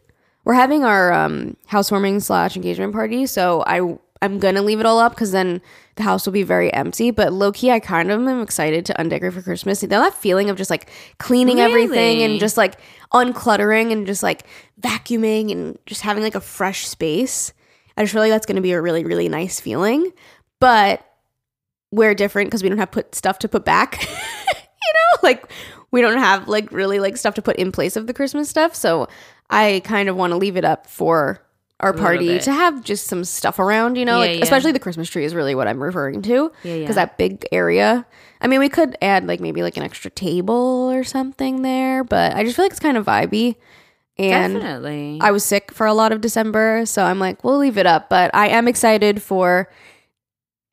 we're having our um housewarming slash engagement party so i i'm gonna leave it all up because then the house will be very empty but low key i kind of am excited to undecorate for christmas. You know that feeling of just like cleaning everything and just like uncluttering and just like vacuuming and just having like a fresh space i just feel like that's gonna be a really really nice feeling but we're different because we don't have put stuff to put back. <laughs> you know, like we don't have like really like stuff to put in place of the Christmas stuff. So I kind of want to leave it up for our party to have just some stuff around, you know, Yeah, like yeah. especially the Christmas tree is really what I'm referring to. Yeah, yeah. Because that big area. I mean, we could add like maybe like an extra table or something there, but I just feel like it's kind of vibey. And Definitely. I was sick for a lot of December, so I'm like, we'll leave it up. But I am excited for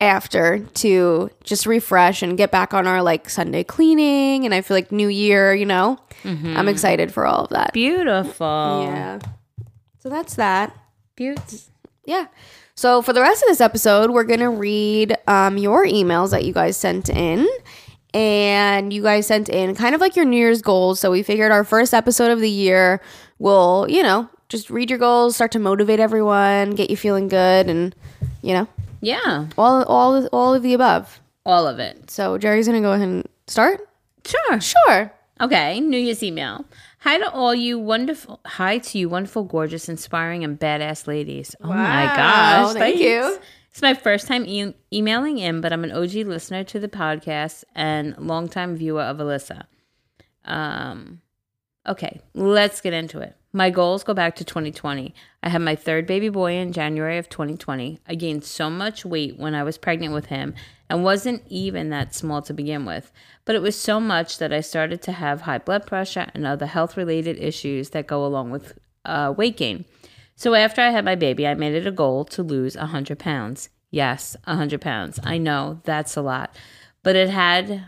after to just refresh and get back on our like Sunday cleaning. And I feel like New Year, you know, I'm excited for all of that. Beautiful. Yeah. So that's that. Beaut- Yeah. So for the rest of this episode, we're gonna read um, your emails that you guys sent in, and you guys sent in kind of like your New Year's goals. So we figured our first episode of the year will, you know, just read your goals, start to motivate everyone, get you feeling good, and you know, Yeah, all all all of the above. all of it. So Jerry's gonna go ahead and start. Sure. Sure. Okay, New Year's email. Hi to all you wonderful, hi to you wonderful, gorgeous, inspiring, and badass ladies. Oh my gosh. thank thanks. you. It's my first time e- emailing in, but I'm an OG listener to the podcast and longtime viewer of Alyssa. Um, okay, let's get into it. My goals go back to 2020. I had my third baby boy in January of 2020. I gained so much weight when I was pregnant with him and wasn't even that small to begin with. But it was so much that I started to have high blood pressure and other health related issues that go along with uh, weight gain. So after I had my baby, I made it a goal to lose 100 pounds. Yes, 100 pounds. I know that's a lot, but it had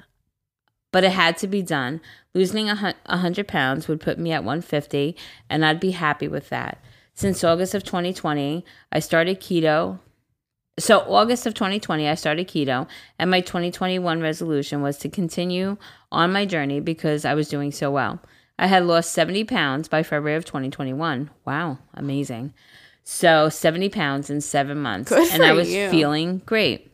but it had to be done. Losing a 100 pounds would put me at 150 and I'd be happy with that. Since August of 2020, I started keto. So August of 2020, I started keto and my 2021 resolution was to continue on my journey because I was doing so well. I had lost 70 pounds by February of 2021. Wow, amazing. So 70 pounds in seven months. Good and I was you. feeling great.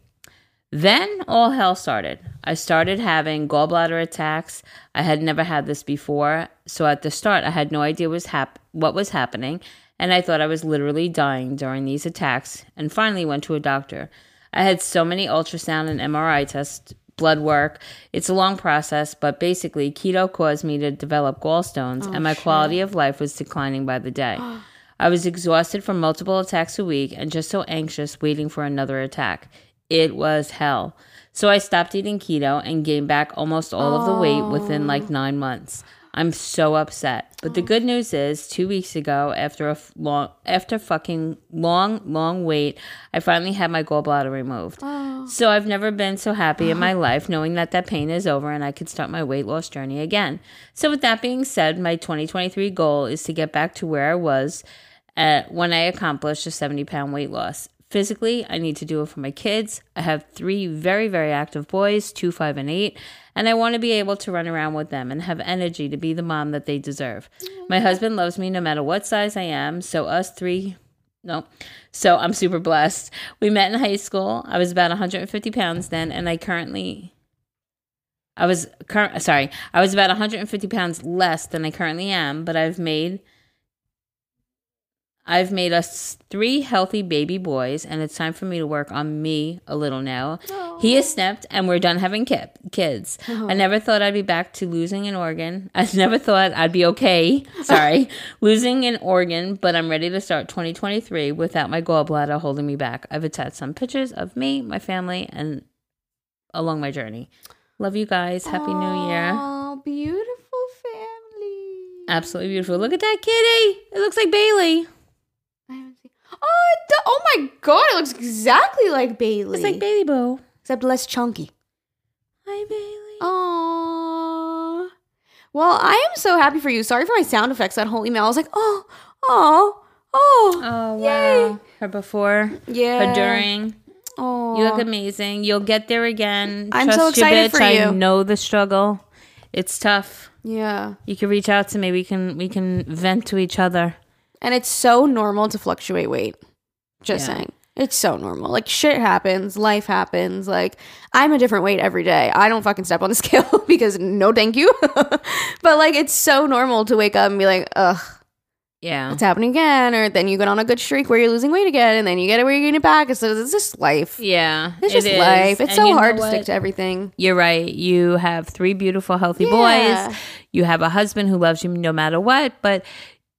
Then all hell started. I started having gallbladder attacks. I had never had this before. So at the start, I had no idea was hap- what was happening. And I thought I was literally dying during these attacks and finally went to a doctor. I had so many ultrasound and MRI tests, blood work. It's a long process, but basically, keto caused me to develop gallstones, oh, and my quality of life was declining by the day. <gasps> I was exhausted from multiple attacks a week and just so anxious waiting for another attack. It was hell. So I stopped eating keto and gained back almost all of the weight within like nine months. I'm so upset. But the good news is, two weeks ago, after a f- long, after fucking long, long wait, I finally had my gallbladder removed. So I've never been so happy in my life knowing that that pain is over and I could start my weight loss journey again. So with that being said, my 2023 goal is to get back to where I was at when I accomplished a 70 pound weight loss. Physically, I need to do it for my kids. I have three very, very active boys, two, five, and eight, and I want to be able to run around with them and have energy to be the mom that they deserve. My husband loves me no matter what size I am, so us three no. So I'm super blessed. We met in high school. I was about 150 pounds then, and I currently, I was current. Sorry, I was about 150 pounds less than I currently am. But I've made, I've made us three healthy baby boys, and it's time for me to work on me a little now. He is snipped, and we're done having ki- kids. Oh. I never thought I'd be back to losing an organ. <laughs> I never thought I'd be okay. <laughs> Sorry, losing an organ, but I'm ready to start 2023 without my gallbladder holding me back. I've attached some pictures of me, my family, and along my journey. Love you guys. Happy New Year. Oh, beautiful family. Absolutely beautiful. Look at that kitty. It looks like Bailey. I haven't seen. Oh, it do- oh my god! It looks exactly like Bailey. It's like Bailey Boo. except less chunky. Hi, Bailey. Oh. Well, I am so happy for you. Sorry for my sound effects. That whole email. I was like, oh, oh, oh. Oh, Yay. Her before, Yeah. her during. Oh. You look amazing. You'll get there again. I'm so Trust your excited bitch. for I know the struggle. It's tough. Yeah. You can reach out to me. We can we can vent to each other. And it's so normal to fluctuate weight. Just Yeah. saying. It's so normal. Like shit happens, life happens. Like I'm a different weight every day. I don't fucking step on the <laughs> scale because no thank you. <laughs> but like it's so normal to wake up and be like, ugh, Yeah. it's happening again. Or then you get on a good streak where you're losing weight again and then you get it where you're getting it back. It's, it's just life. Yeah. It's just is. life. It's And so hard to stick to everything. You're right. You have three beautiful, healthy Yeah. boys. You have a husband who loves you no matter what. But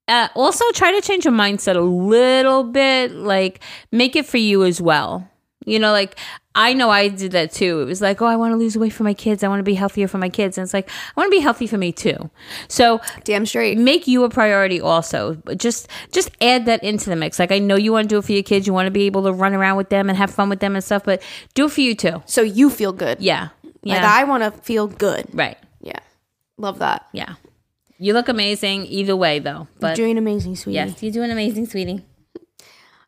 uh, also try to change your mindset a little bit. Like, make it for you as well. You know, like, I know I did that too. It was like, oh, I want to lose weight for my kids. I want to be healthier for my kids. And it's like, I want to be healthy for me too. So, Damn straight. make you a priority also but just just add that into the mix like i know you want to do it for your kids you want to be able to run around with them and have fun with them and stuff but do it for you too So you feel good. yeah yeah Like I want to feel good. right Yeah. Love that. yeah you look amazing either way though but you're Doing amazing, sweetie. yes you're doing amazing sweetie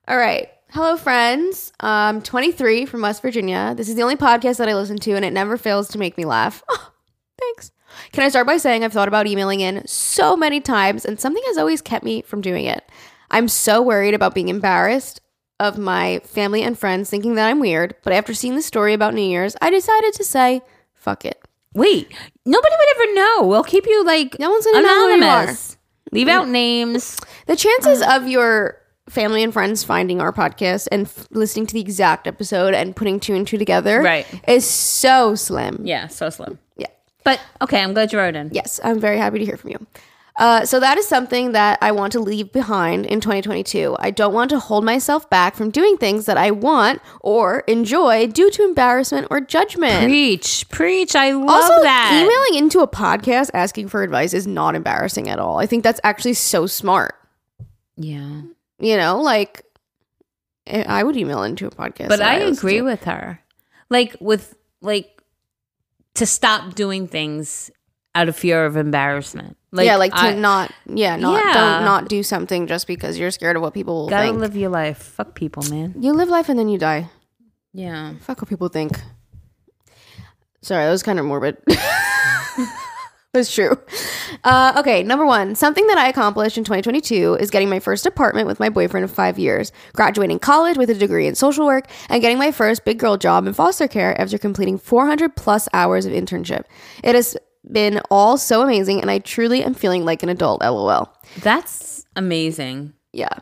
All right. Hello, friends. I'm 23 from West Virginia. This is the only podcast that I listen to, and it never fails to make me laugh. Oh, <laughs> thanks. Can I start by saying I've thought about emailing in so many times, and something has always kept me from doing it. I'm so worried about being embarrassed of my family and friends thinking that I'm weird, but after seeing the story about New Year's, I decided to say, fuck it. Wait, nobody would ever know. We'll keep you like No one's gonna know who you are. anonymous. Leave out names. The chances of your family and friends finding our podcast and f- listening to the exact episode and putting two and two together Right. is so slim. Yeah, so slim. Yeah. But okay, I'm glad you wrote in. Yes, I'm very happy to hear from you. Uh, so that is something that I want to leave behind in 2022. I don't want to hold myself back from doing things that I want or enjoy due to embarrassment or judgment. Preach, preach. I love also, that. emailing into a podcast asking for advice is not embarrassing at all. I think that's actually so smart. yeah, You know, like I I would email into a podcast. but that I agree to. with her. Like with like to stop doing things out of fear of embarrassment. Like yeah, like to I, not, yeah, not Yeah. don't not do something just because you're scared of what people will gotta think. live your life. Fuck people, man. you live life and then you die. Yeah. Fuck what people think. Sorry, that was kind of morbid. <laughs> That's true. Uh, okay, number one, something that I accomplished in 2022 is getting my first apartment with my boyfriend of five years, graduating college with a degree in social work, and getting my first big girl job in foster care after completing 400 plus hours of internship. It has been all so amazing, and I truly am feeling like an adult. LOL. That's amazing. Yeah.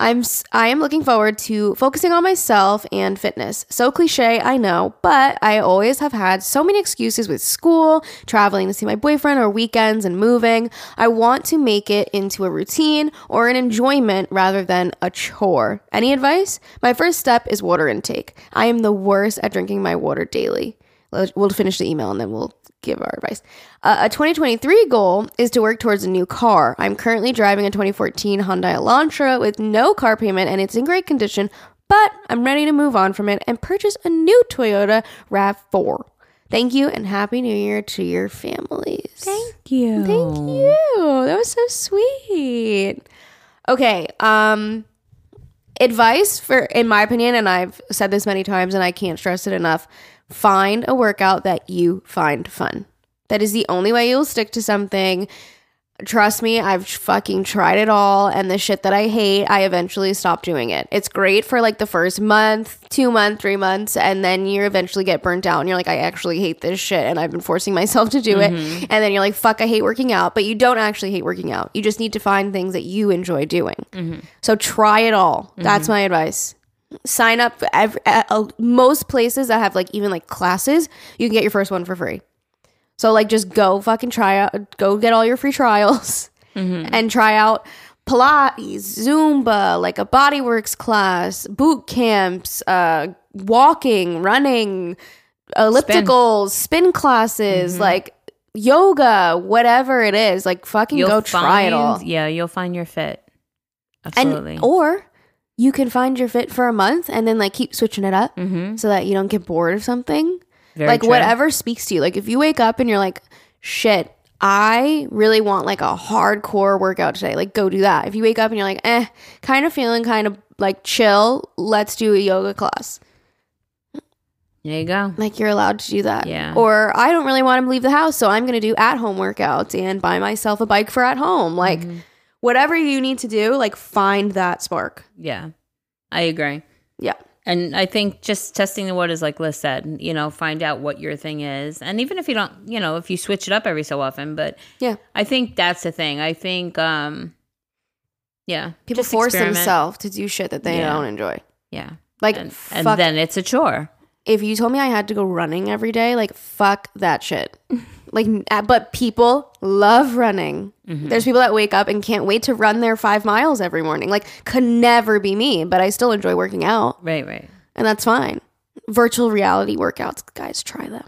I'm I am looking forward to focusing on myself and fitness. So cliche, I know, but I always have had so many excuses with school, traveling to see my boyfriend or weekends and moving. I want to make it into a routine or an enjoyment rather than a chore. Any advice? My first step is water intake. I am the worst at drinking my water daily. We'll finish the email and then we'll give our advice. Uh, a 2023 goal is to work towards a new car. I'm currently driving a 2014 Hyundai Elantra with no car payment and it's in great condition, but I'm ready to move on from it and purchase a new Toyota RAV4. Thank you and happy new year to your families. Thank you. Thank you. That was so sweet. Okay, um advice for in my opinion and I've said this many times and I can't stress it enough, find a workout that you find fun. That is the only way you'll stick to something. Trust me, I've fucking tried it all and the shit that I hate, I eventually stopped doing it. It's great for like the first month, 2 month, 3 months and then you eventually get burnt out and you're like I actually hate this shit and I've been forcing myself to do it. Mm-hmm. And then you're like fuck, I hate working out, but you don't actually hate working out. You just need to find things that you enjoy doing. Mm-hmm. So try it all. That's mm-hmm. my advice. Sign up for every, uh, most places that have like even like classes, you can get your first one for free. So like just go fucking try out, go get all your free trials and try out Pilates, Zumba, like a bodyworks class, boot camps, uh, walking, running, ellipticals, spin, classes, like yoga, whatever it is. Like fucking go try it all. Yeah, you'll find your fit. And Absolutely. or you can find your fit for a month and then like keep switching it up mm-hmm. so that you don't get bored of something. Very like true. whatever speaks to you. Like if you wake up and you're like, shit, I really want like a hardcore workout today. Like go do that. If you wake up and you're like, eh, kind of feeling kind of like chill, let's do a yoga class. There you go. Like you're allowed to do that. Yeah. Or I don't really want to leave the house, so I'm gonna do at home workouts and buy myself a bike for at home. Like Mm-hmm. Whatever you need to do, like find that spark. Yeah, I agree. Yeah. And I think just testing the waters, like Liz said, you know, find out what your thing is. And even if you don't, you know, if you switch it up every so often, but Yeah. I think that's the thing. I think, um, yeah, People force experiment. themselves to do shit that they Yeah. don't enjoy. Yeah. Like And, and then it's a chore. if you told me I had to go running every day, like fuck that shit. <laughs> like, uh, but people love running. Mm-hmm. There's people that wake up and can't wait to run their five miles every morning. Like, could never be me, but I still enjoy working out, Right, right. and that's fine. Virtual reality workouts, guys, try them.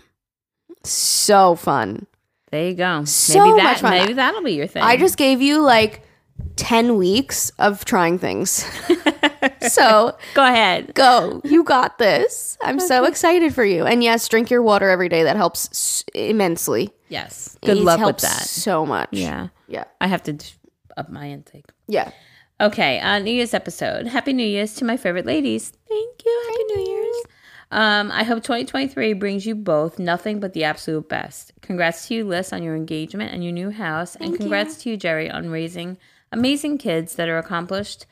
So fun. There you go. So maybe that much fun. maybe that'll be your thing. I just gave you like 10 weeks of trying things. <laughs> so go ahead. go. You got this. I'm so excited for you. And yes, drink your water every day. That helps s- immensely. Yes. Good It luck with that. So much. Yeah. Yeah. I have to up my intake. Yeah. Okay, uh, New Year's episode. Happy New Year's to my favorite ladies. Thank you. Happy New Year's. Um, I hope 2023 brings you both nothing but the absolute best. Congrats to you, Liz, on your engagement and your new house. and congrats to you, Jerry, on raising amazing kids that are accomplished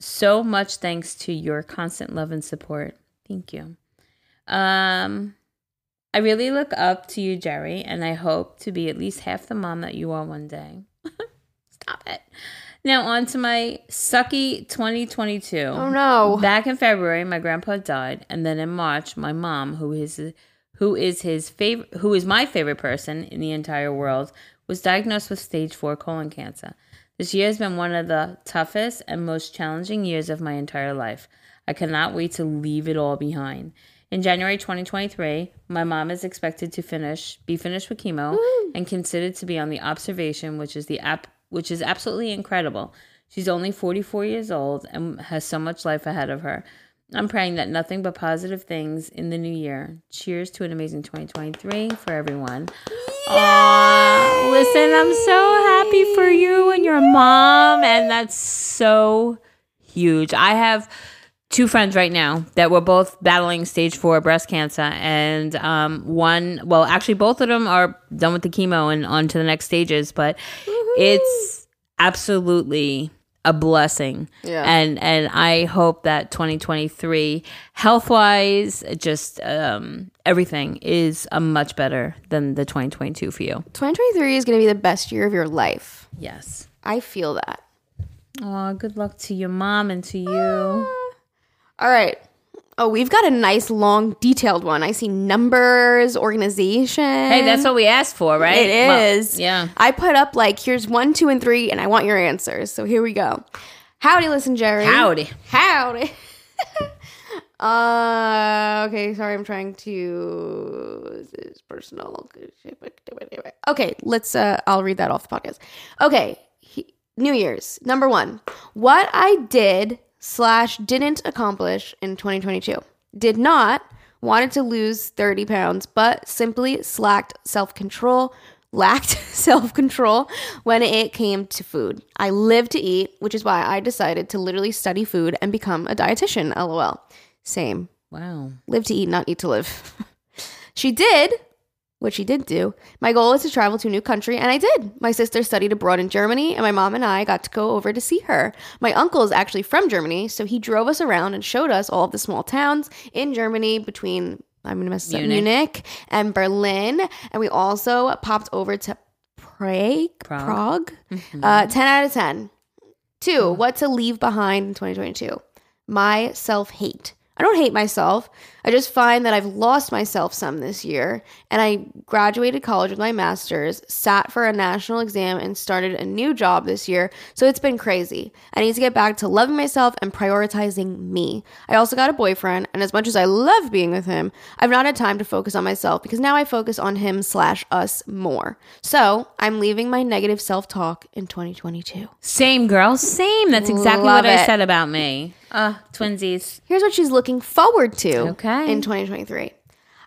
so much thanks to your constant love and support. Thank you. Um, I really look up to you, Jerry, and I hope to be at least half the mom that you are one day. <laughs> Stop it. Now, on to my sucky 2022. Oh no. Back in February, my grandpa died, and then in March, my mom, who is who is his favorite, who is my favorite person in the entire world, was diagnosed with stage four colon cancer. This year has been one of the toughest and most challenging years of my entire life. I cannot wait to leave it all behind. In January 2023, my mom is expected to finish be finished with chemo and considered to be on the observation, which is the app which is absolutely incredible. She's only 44 years old and has so much life ahead of her. I'm praying that nothing but positive things in the new year. Cheers to an amazing 2023 for everyone. Aw, listen, I'm so happy for you and your mom, and that's so huge. I have two friends right now that were both battling stage four breast cancer, and um, one, well, actually, both of them are done with the chemo and on to the next stages, but it's absolutely a blessing. Yeah. And and I hope that 2023 health-wise just um everything is a much better than the 2022 for you. 2023 is going to be the best year of your life. Yes. I feel that. Oh, good luck to your mom and to you. All right. Oh, we've got a nice, long, detailed one. I see numbers, organization. Hey, that's what we asked for, right? It Well, yeah. I put up like, here's one, two, and three, and I want your answers. So here we go. Howdy, listen, Jerry. Howdy. Howdy. <laughs> uh, okay, sorry, I'm trying to. This is personal. Okay, let's. Uh, I'll read that off the podcast. Okay, he- New Year's number one. What I did slash didn't accomplish in 2022. Did not wanted to lose 30 pounds, but simply slacked self control. Lacked self control <laughs> when it came to food. I live to eat, which is why I decided to literally study food and become a dietitian. LOL. Same. Wow. Live to eat, not eat to live. <laughs> she did, what she did do. My goal is to travel to a new country, and I did. My sister studied abroad in Germany, and my mom and I got to go over to see her. My uncle is actually from Germany, so he drove us around and showed us all of the small towns in Germany between, I'm going to mess this up, Munich. Munich and Berlin. And we also popped over to Prague. Prague. Prague. Uh, 10 out of 10. Two, what to leave behind in 2022. My self hate. I don't hate myself. I just find that I've lost myself some this year. And I graduated college with my master's, sat for a national exam, and started a new job this year. So it's been crazy. I need to get back to loving myself and prioritizing me. I also got a boyfriend, and as much as I love being with him, I've not had time to focus on myself because now I focus on him slash us more. So I'm leaving my negative self talk in 2022. Same girl, same. That's exactly Love what I said about me. Uh, twinsies. Here's what she's looking forward to Okay. in 2023.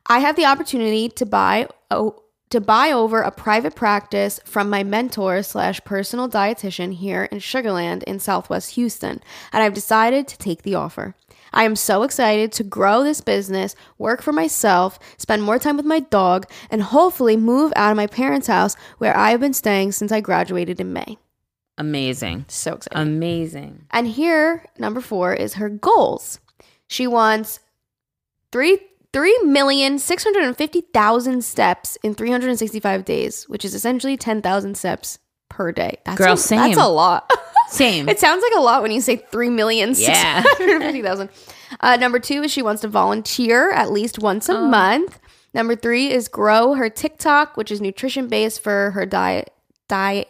I have the opportunity to buy oh, to buy over a private practice from my mentor slash personal dietitian here in Sugar Land in Southwest Houston, and I've decided to take the offer. I am so excited to grow this business, work for myself, spend more time with my dog, and hopefully move out of my parents' house where I have been staying since I graduated in May. Amazing. So excited. Amazing. And here, number four is her goals. She wants three three million six hundred and fifty thousand steps in three hundred and sixty five days, which is essentially ten thousand steps per day. That's Girl, a, same. That's a lot. <laughs> Same. it sounds like a lot when you say three million six Yeah. hundred fifty thousand. Uh, number two is she wants to volunteer at least once a month. Number three is grow her TikTok, which is nutrition based for her diet diet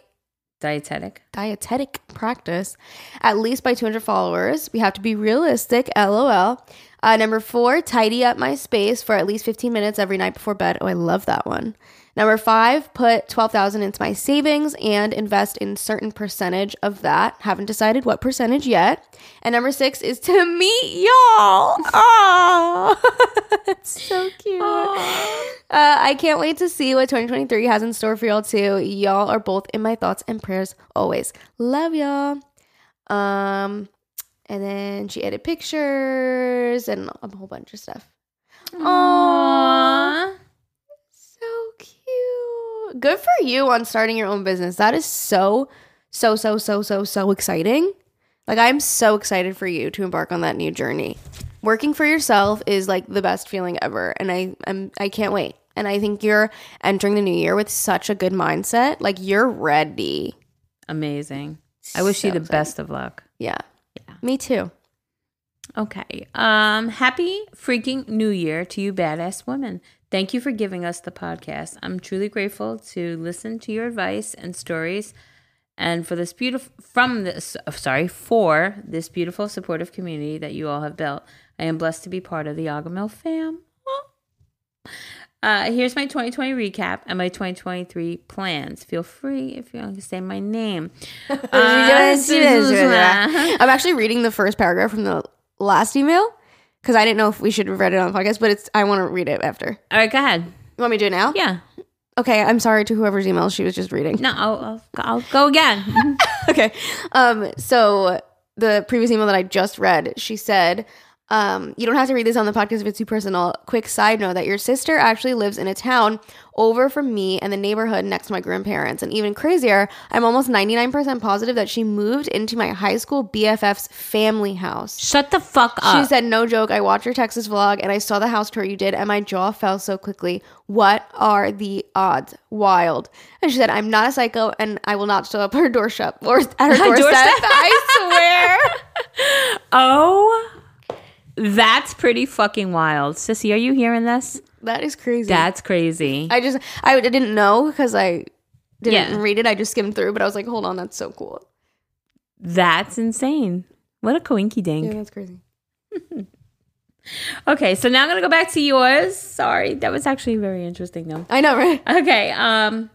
Dietetic. dietetic practice at least by 200 followers. We have to be realistic, lol. Uh, number four, tidy up my space for at least 15 minutes every night before bed. Oh, I love that one. Number five, put 12,000 into my savings and invest in certain percentage of that. Haven't decided what percentage yet. And number six is to <laughs> meet y'all. Oh, <laughs> it's so cute. Uh, I can't wait to see what 2023 has in store for y'all too. Y'all are both in my thoughts and prayers always. Love y'all. Um, and then she added pictures and a whole bunch of stuff. Aww. So cute. Good for you on starting your own business. That is so, so, so, so, so, so exciting. Like, I'm so excited for you to embark on that new journey. Working for yourself is like the best feeling ever. And I, I'm, I can't wait. And I think you're entering the new year with such a good mindset. Like, you're ready. Amazing. I wish you the excited. best of luck. Yeah. Yeah. Me too. Okay. Um, happy freaking new year to you badass women. Thank you for giving us the podcast. I'm truly grateful to listen to your advice and stories and for this beautiful from this uh, sorry, for this beautiful supportive community that you all have built. I am blessed to be part of the Agahmil fam. Uh, here's my 2020 recap and my 2023 plans. Feel free if you want to say my name. <laughs> Uh, <laughs> <laughs> I'm actually reading the first paragraph from the last email because I didn't know if we should have read it on the podcast, but it's I want to read it after. All right, go ahead. You want me to do it now? Yeah. Okay, I'm sorry to whoever's email she was just reading. No, I'll, I'll, I'll go again. <laughs> okay. Um, so the previous email that I just read, she said, um, you don't have to read this on the podcast if it's too personal. Quick side note that your sister actually lives in a town over from me and the neighborhood next to my grandparents. And even crazier, I'm almost 99% positive that she moved into my high school BFF's family house. Shut the fuck up. She said, No joke. I watched your Texas vlog and I saw the house tour you did, and my jaw fell so quickly. What are the odds? Wild. And she said, I'm not a psycho and I will not show up her doorstep or at her doorstep. doorstep? I swear. <laughs> oh, that's pretty fucking wild. Sissy, are you hearing this? that is crazy. That's crazy. I just, I didn't know because I didn't Yeah. read it. I just skimmed through, but I was like, hold on, that's so cool. That's insane. What a coinky dink. Yeah, that's crazy. <laughs> Okay, so now I'm gonna go back to yours. Sorry, that was actually very interesting though. I know, right? <laughs> Okay, um,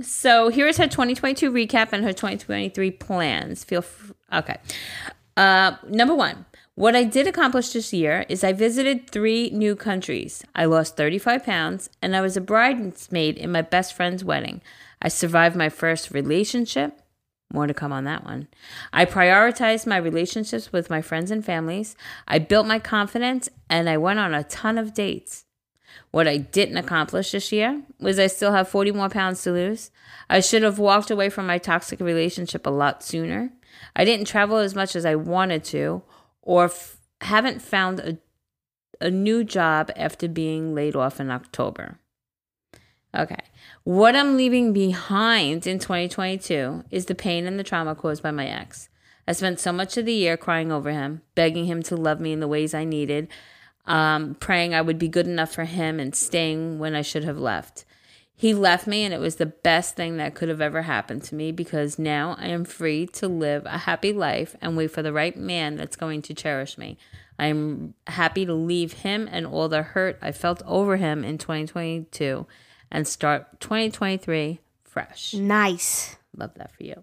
so here's her 2022 recap and her 2023 plans. Feel f- okay. Uh, number one, what I did accomplish this year is I visited three new countries. I lost 35 pounds, and I was a bridesmaid in my best friend's wedding. I survived my first relationship. More to come on that one. I prioritized my relationships with my friends and families. I built my confidence, and I went on a ton of dates. What I didn't accomplish this year was I still have 40 more pounds to lose. I should have walked away from my toxic relationship a lot sooner. I didn't travel as much as I wanted to, or f- haven't found a, a new job after being laid off in October. Okay. What I'm leaving behind in 2022 is the pain and the trauma caused by my ex. I spent so much of the year crying over him, begging him to love me in the ways I needed, um, praying I would be good enough for him, and staying when I should have left. He left me, and it was the best thing that could have ever happened to me because now I am free to live a happy life and wait for the right man that's going to cherish me. I am happy to leave him and all the hurt I felt over him in 2022 and start 2023 fresh. Nice. Love that for you.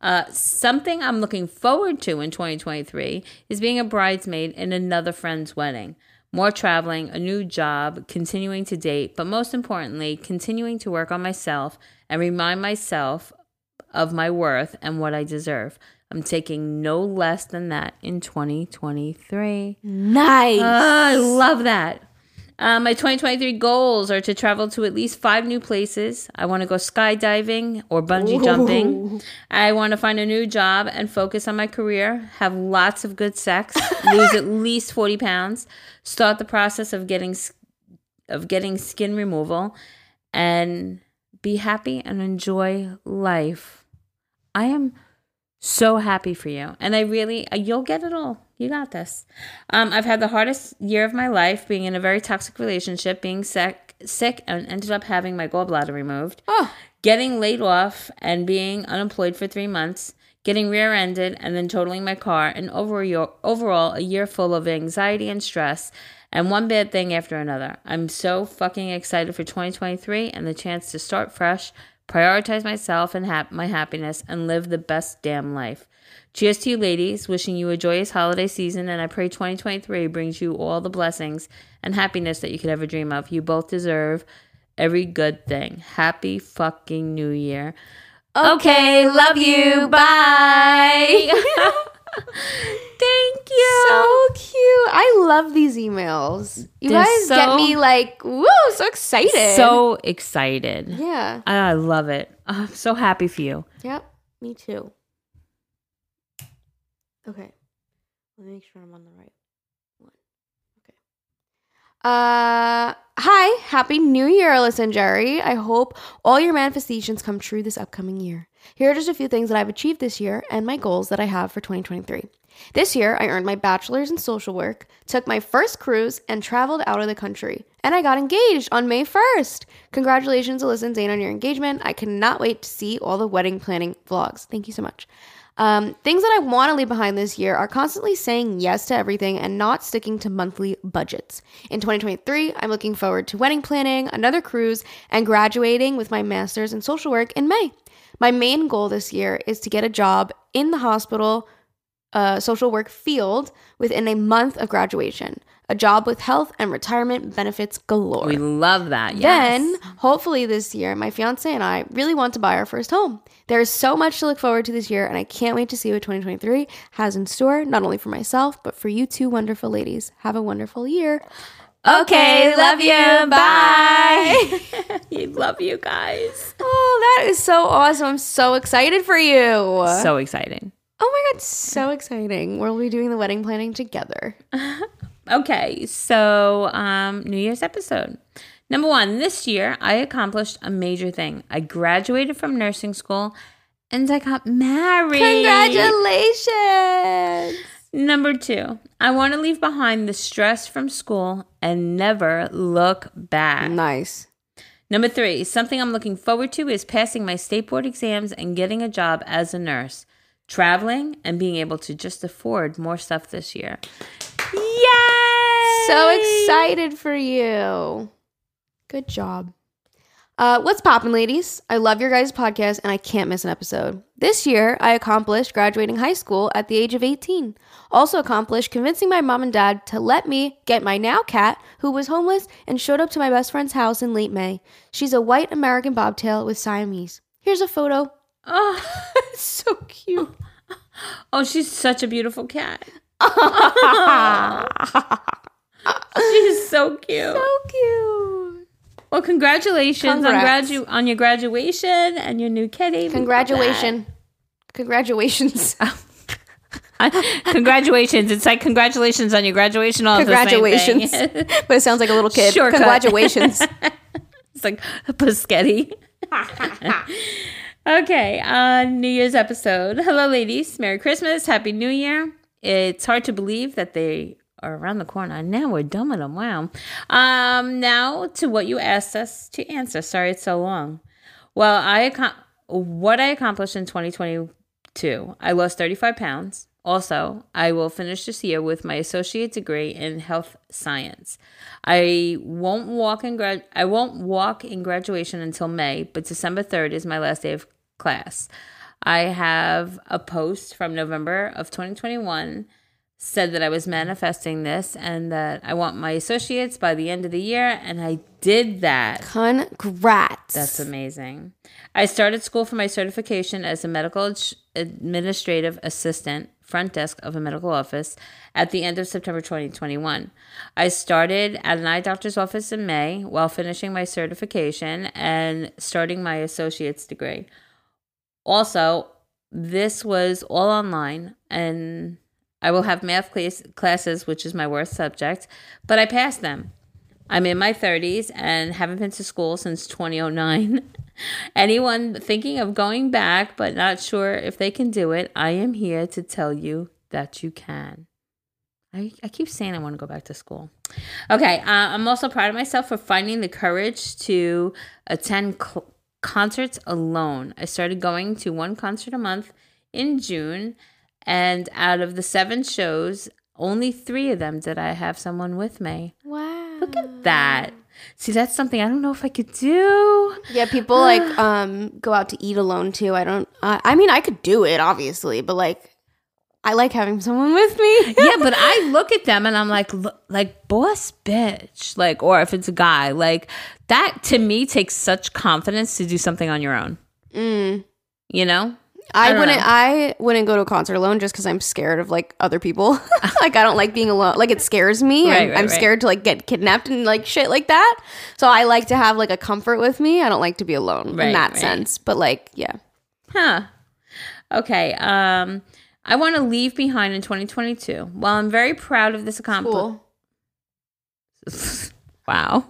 Uh, something I'm looking forward to in 2023 is being a bridesmaid in another friend's wedding. More traveling, a new job, continuing to date, but most importantly, continuing to work on myself and remind myself of my worth and what I deserve. I'm taking no less than that in 2023. Nice. Ah, I love that. Uh, my 2023 goals are to travel to at least five new places. I want to go skydiving or bungee jumping. I want to find a new job and focus on my career, have lots of good sex, <laughs> lose at least 40 pounds, start the process of getting of getting skin removal, and be happy and enjoy life. I am so happy for you. And I really, uh, you'll get it all. You got this. Um, I've had the hardest year of my life being in a very toxic relationship, being sick, sick, and ended up having my gallbladder removed. Oh. Getting laid off and being unemployed for three months, getting rear ended and then totaling my car, and over overall, a year full of anxiety and stress, and one bad thing after another. I'm so fucking excited for 2023 and the chance to start fresh, prioritize myself and hap- my happiness, and live the best damn life. Cheers to you, ladies. Wishing you a joyous holiday season, and I pray 2023 brings you all the blessings and happiness that you could ever dream of. You both deserve every good thing. Happy fucking New Year. Okay, love you. Bye. <laughs> Thank you. So cute. I love these emails. You They're guys get me like, woo, so excited. so excited. yeah. I I love it. I'm so happy for you. Yep. Me too. Okay. Let me make sure I'm on the right one. Okay. Uh hi, happy new year, Alyssa and Jerry. I hope all your manifestations come true this upcoming year. Here are just a few things that I've achieved this year and my goals that I have for 2023. This year, I earned my bachelor's in social work, took my first cruise, and traveled out of the country. And I got engaged on May 1st. Congratulations, Alyssa and Zane, on your engagement. I cannot wait to see all the wedding planning vlogs. Thank you so much. Um, things that I want to leave behind this year are constantly saying yes to everything and not sticking to monthly budgets. In 2023, I'm looking forward to wedding planning, another cruise, and graduating with my master's in social work in May. My main goal this year is to get a job in the hospital uh, social work field within a month of graduation, a job with health and retirement benefits galore. We love that. Yes. Then, hopefully, this year, my fiance and I really want to buy our first home. There is so much to look forward to this year, and I can't wait to see what 2023 has in store, not only for myself, but for you two wonderful ladies. Have a wonderful year. Okay, love you. Bye. you <laughs> love you guys. Oh, that is so awesome. I'm so excited for you. So exciting. oh my God, so exciting. We'll be doing the wedding planning together. <laughs> Okay, so um, New Year's episode. Number one, this year I accomplished a major thing. I graduated from nursing school and I got married. Congratulations. Number two, I want to leave behind the stress from school and never look back. Nice. Number three, something I'm looking forward to is passing my state board exams and getting a job as a nurse, traveling, and being able to just afford more stuff this year. Yay! So excited for you. Good job. Uh, what's poppin', ladies? I love your guys' podcast and I can't miss an episode. This year, I accomplished graduating high school at the age of 18. Also accomplished convincing my mom and dad to let me get my now cat, who was homeless and showed up to my best friend's house in late May. She's a white American bobtail with Siamese. Here's a photo. Oh, <laughs> so cute. oh, she's such a beautiful cat. <laughs> <laughs> she's so cute. So cute. Well, congratulations on, gradu- on your graduation and your new kitty. We love that. Congratulations. Congratulations. <laughs> Congratulations. It's like congratulations on your graduation. All Congratulations. The same thing. <laughs> but it sounds like a little kid. Shortcut. Congratulations. <laughs> it's like a Paschetti. okay, uh, New Year's episode. Hello, ladies. Merry Christmas. Happy New Year. It's hard to believe that they around the corner. Now we're done with them. Wow. Um, now to what you asked us to answer. Sorry it's so long. Well, I what I accomplished in 2022. I lost 35 pounds. Also, I will finish this year with my associate degree in health science. I won't walk in grad I won't walk in graduation until May, but December 3rd is my last day of class. I have a post from November of 2021 said that I was manifesting this and that I want my associates by the end of the year and I did that. Congrats. That's amazing. I started school for my certification as a medical administrative assistant, front desk of a medical office, at the end of September 2021. I started at an eye doctor's office in May while finishing my certification and starting my associate's degree. Also, this was all online and I will have math class- classes, which is my worst subject, but I passed them. I'm in my 30s and haven't been to school since 2009. <laughs> Anyone thinking of going back but not sure if they can do it, I am here to tell you that you can. I, I keep saying I want to go back to school. Okay, uh, I'm also proud of myself for finding the courage to attend cl- concerts alone. I started going to one concert a month in June, and out of the seven shows, only three of them did I have someone with me. wow. Look at that. See, that's something I don't know if I could do. Yeah, people like <sighs> um go out to eat alone too. I don't. Uh, I mean, I could do it obviously, but like, I like having someone with me. <laughs> yeah, but I look at them and I'm like, like boss bitch, like, or if it's a guy, like that to me takes such confidence to do something on your own. Mm. You know? I, don't wouldn't. know. I wouldn't go to a concert alone just because I'm scared of like other people. <laughs> like I don't like being alone. Like it scares me. Right, I'm, right, I'm right. scared to like get kidnapped and like shit like that. So I like to have like a comfort with me. I don't like to be alone in that sense. But like, yeah, Huh. Okay. Um, I want to leave behind in 2022. While I'm very proud of this accomplishment. <laughs> Wow.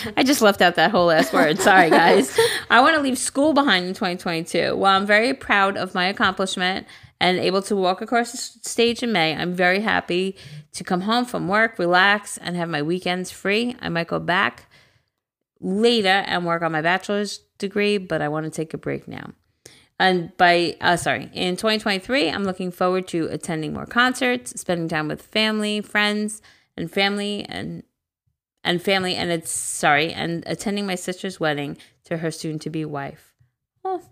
<laughs> I just left out that whole last word. Sorry, guys. I want to leave school behind in 2022. While I'm very proud of my accomplishment and able to walk across the stage in May, I'm very happy to come home from work, relax, and have my weekends free. I might go back later and work on my bachelor's degree, but I want to take a break now. And by, uh, sorry, in 2023, I'm looking forward to attending more concerts, spending time with family, friends, and family, and and family, and it's sorry, and attending my sister's wedding to her soon-to-be wife. Oh.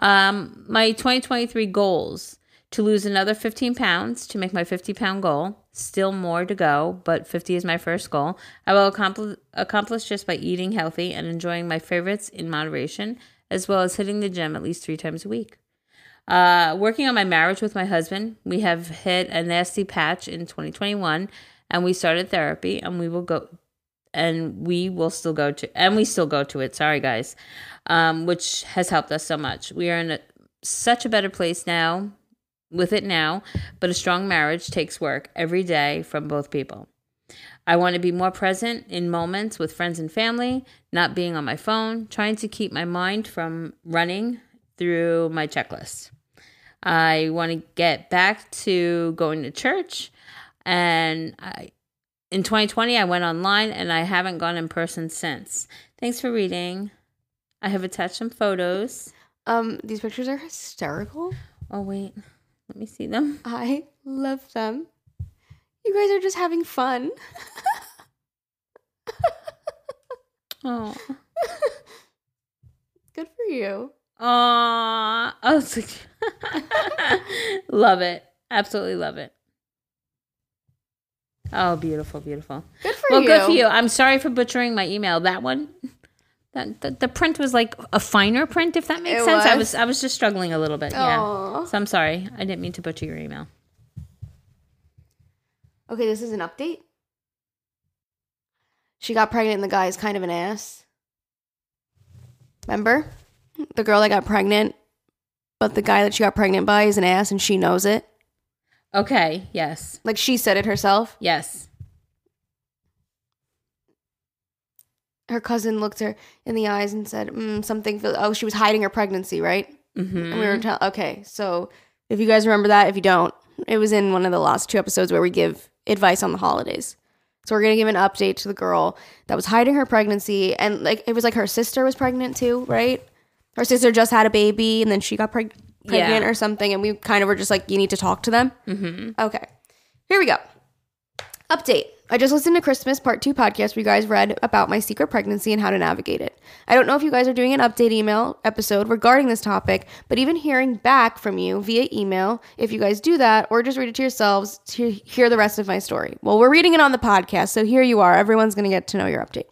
Um, my 2023 goals: to lose another 15 pounds, to make my 50-pound goal. Still more to go, but 50 is my first goal. I will accompli- accomplish just by eating healthy and enjoying my favorites in moderation, as well as hitting the gym at least three times a week. Uh, working on my marriage with my husband, we have hit a nasty patch in 2021, and we started therapy, and we will go, and we will still go to, and we still go to it. Sorry, guys, um, which has helped us so much. We are in a, such a better place now, with it now, but a strong marriage takes work every day from both people. I want to be more present in moments with friends and family, not being on my phone, trying to keep my mind from running through my checklist. I want to get back to going to church and I in 2020 I went online and I haven't gone in person since. Thanks for reading. I have attached some photos. Um, these pictures are hysterical. Oh wait. Let me see them. <laughs> I love them. You guys are just having fun. Oh. <laughs> Good for you. Aww. Oh, <laughs> it's like- love it. Absolutely love it. Oh, beautiful, beautiful. Good for well, you. Well, good for you. I'm sorry for butchering my email. That one, that the, the print was like a finer print, if that makes It sense. I was? was I was just struggling a little bit. Yeah. So I'm sorry. I didn't mean to butcher your email. Okay, this is an update. She got pregnant and the guy is kind of an ass. Remember? The girl that got pregnant, but the guy that she got pregnant by is an ass and she knows it. Okay. Yes. Like she said it herself. Yes. Her cousin looked her in the eyes and said, mm, something. Oh, she was hiding her pregnancy, right? Mm-hmm. And we were tell- okay. So if you guys remember that, if you don't, it was in one of the last two episodes where we give advice on the holidays. So we're gonna give an update to the girl that was hiding her pregnancy, and like it was like her sister was pregnant too, right? Her sister just had a baby, and then she got preg- pregnant Yeah. or something, and we kind of were just like, you need to talk to them. Mm-hmm. Okay, here we go. Update. I just listened to Christmas Part 2 podcast where you guys read about my secret pregnancy and how to navigate it. I don't know if you guys are doing an update email episode regarding this topic, but even hearing back from you via email, if you guys do that, or just read it to yourselves to hear the rest of my story. Well, we're reading it on the podcast, so here you are. Everyone's going to get to know your update.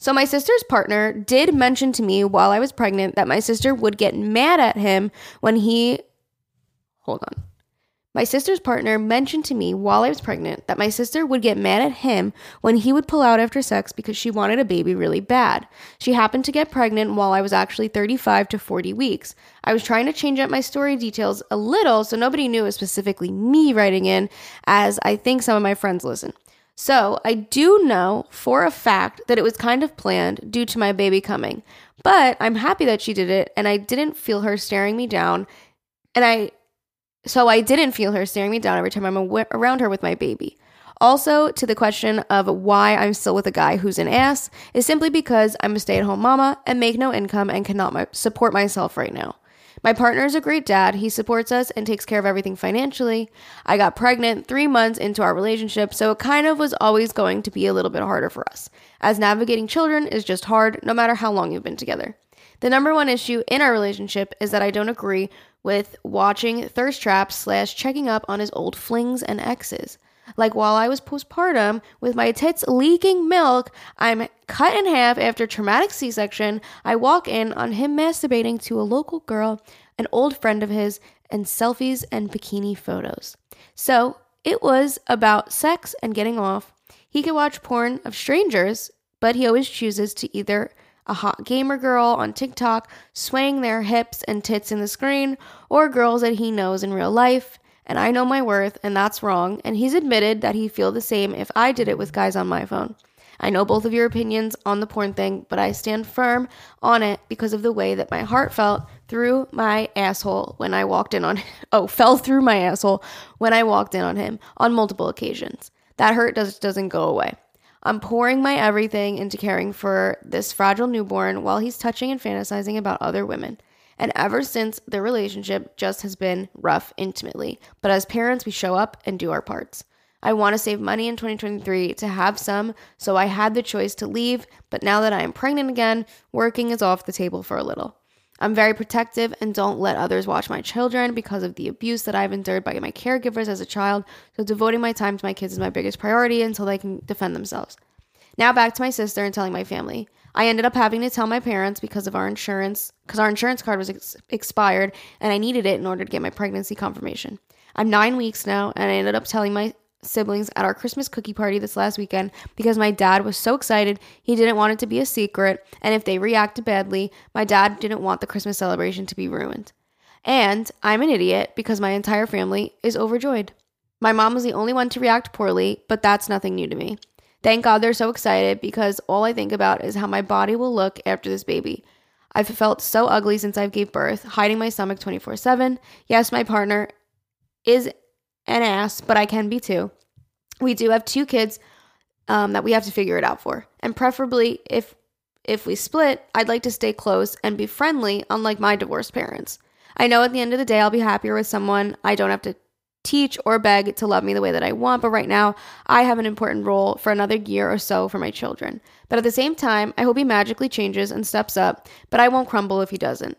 So, my sister's partner did mention to me while I was pregnant that my sister would get mad at him when he. Hold on. My sister's partner mentioned to me while I was pregnant that my sister would get mad at him when he would pull out after sex because she wanted a baby really bad. She happened to get pregnant while I was actually 35 to 40 weeks. I was trying to change up my story details a little so nobody knew it was specifically me writing in, as I think some of my friends listen. So I do know for a fact that it was kind of planned due to my baby coming. But I'm happy that she did it and I didn't feel her staring me down. And I so I didn't feel her staring me down every time I'm awa- around her with my baby. Also, to the question of why I'm still with a guy who's an ass, is simply because I'm a stay at home mama and make no income and cannot support myself right now. My partner is a great dad. He supports us and takes care of everything financially. I got pregnant three months into our relationship, so it kind of was always going to be a little bit harder for us, as navigating children is just hard no matter how long you've been together. The number one issue in our relationship is that I don't agree with watching thirst traps slash checking up on his old flings and exes. Like while I was postpartum with my tits leaking milk, I'm cut in half after traumatic C section. I walk in on him masturbating to a local girl, an old friend of his, and selfies and bikini photos. So it was about sex and getting off. He could watch porn of strangers, but he always chooses to either a hot gamer girl on TikTok swaying their hips and tits in the screen, or girls that he knows in real life. And I know my worth, and that's wrong. And he's admitted that he'd feel the same if I did it with guys on my phone. I know both of your opinions on the porn thing, but I stand firm on it because of the way that my heart felt through my asshole when I walked in on <laughs> oh, fell through my asshole when I walked in on him on multiple occasions. That hurt does, doesn't go away. I'm pouring my everything into caring for this fragile newborn while he's touching and fantasizing about other women. And ever since, their relationship just has been rough intimately. But as parents, we show up and do our parts. I want to save money in 2023 to have some, so I had the choice to leave. But now that I am pregnant again, working is off the table for a little. I'm very protective and don't let others watch my children because of the abuse that I've endured by my caregivers as a child. So, devoting my time to my kids is my biggest priority until they can defend themselves. Now, back to my sister and telling my family. I ended up having to tell my parents because of our insurance, because our insurance card was ex- expired and I needed it in order to get my pregnancy confirmation. I'm nine weeks now, and I ended up telling my siblings at our Christmas cookie party this last weekend because my dad was so excited he didn't want it to be a secret, and if they reacted badly, my dad didn't want the Christmas celebration to be ruined. And I'm an idiot because my entire family is overjoyed. My mom was the only one to react poorly, but that's nothing new to me. Thank God they're so excited because all I think about is how my body will look after this baby. I've felt so ugly since I gave birth, hiding my stomach 24 7. Yes, my partner is an ass, but I can be too. We do have two kids um, that we have to figure it out for, and preferably if if we split, I'd like to stay close and be friendly, unlike my divorced parents. I know at the end of the day, I'll be happier with someone I don't have to teach or beg to love me the way that I want, but right now, I have an important role for another year or so for my children. But at the same time, I hope he magically changes and steps up, but I won't crumble if he doesn't.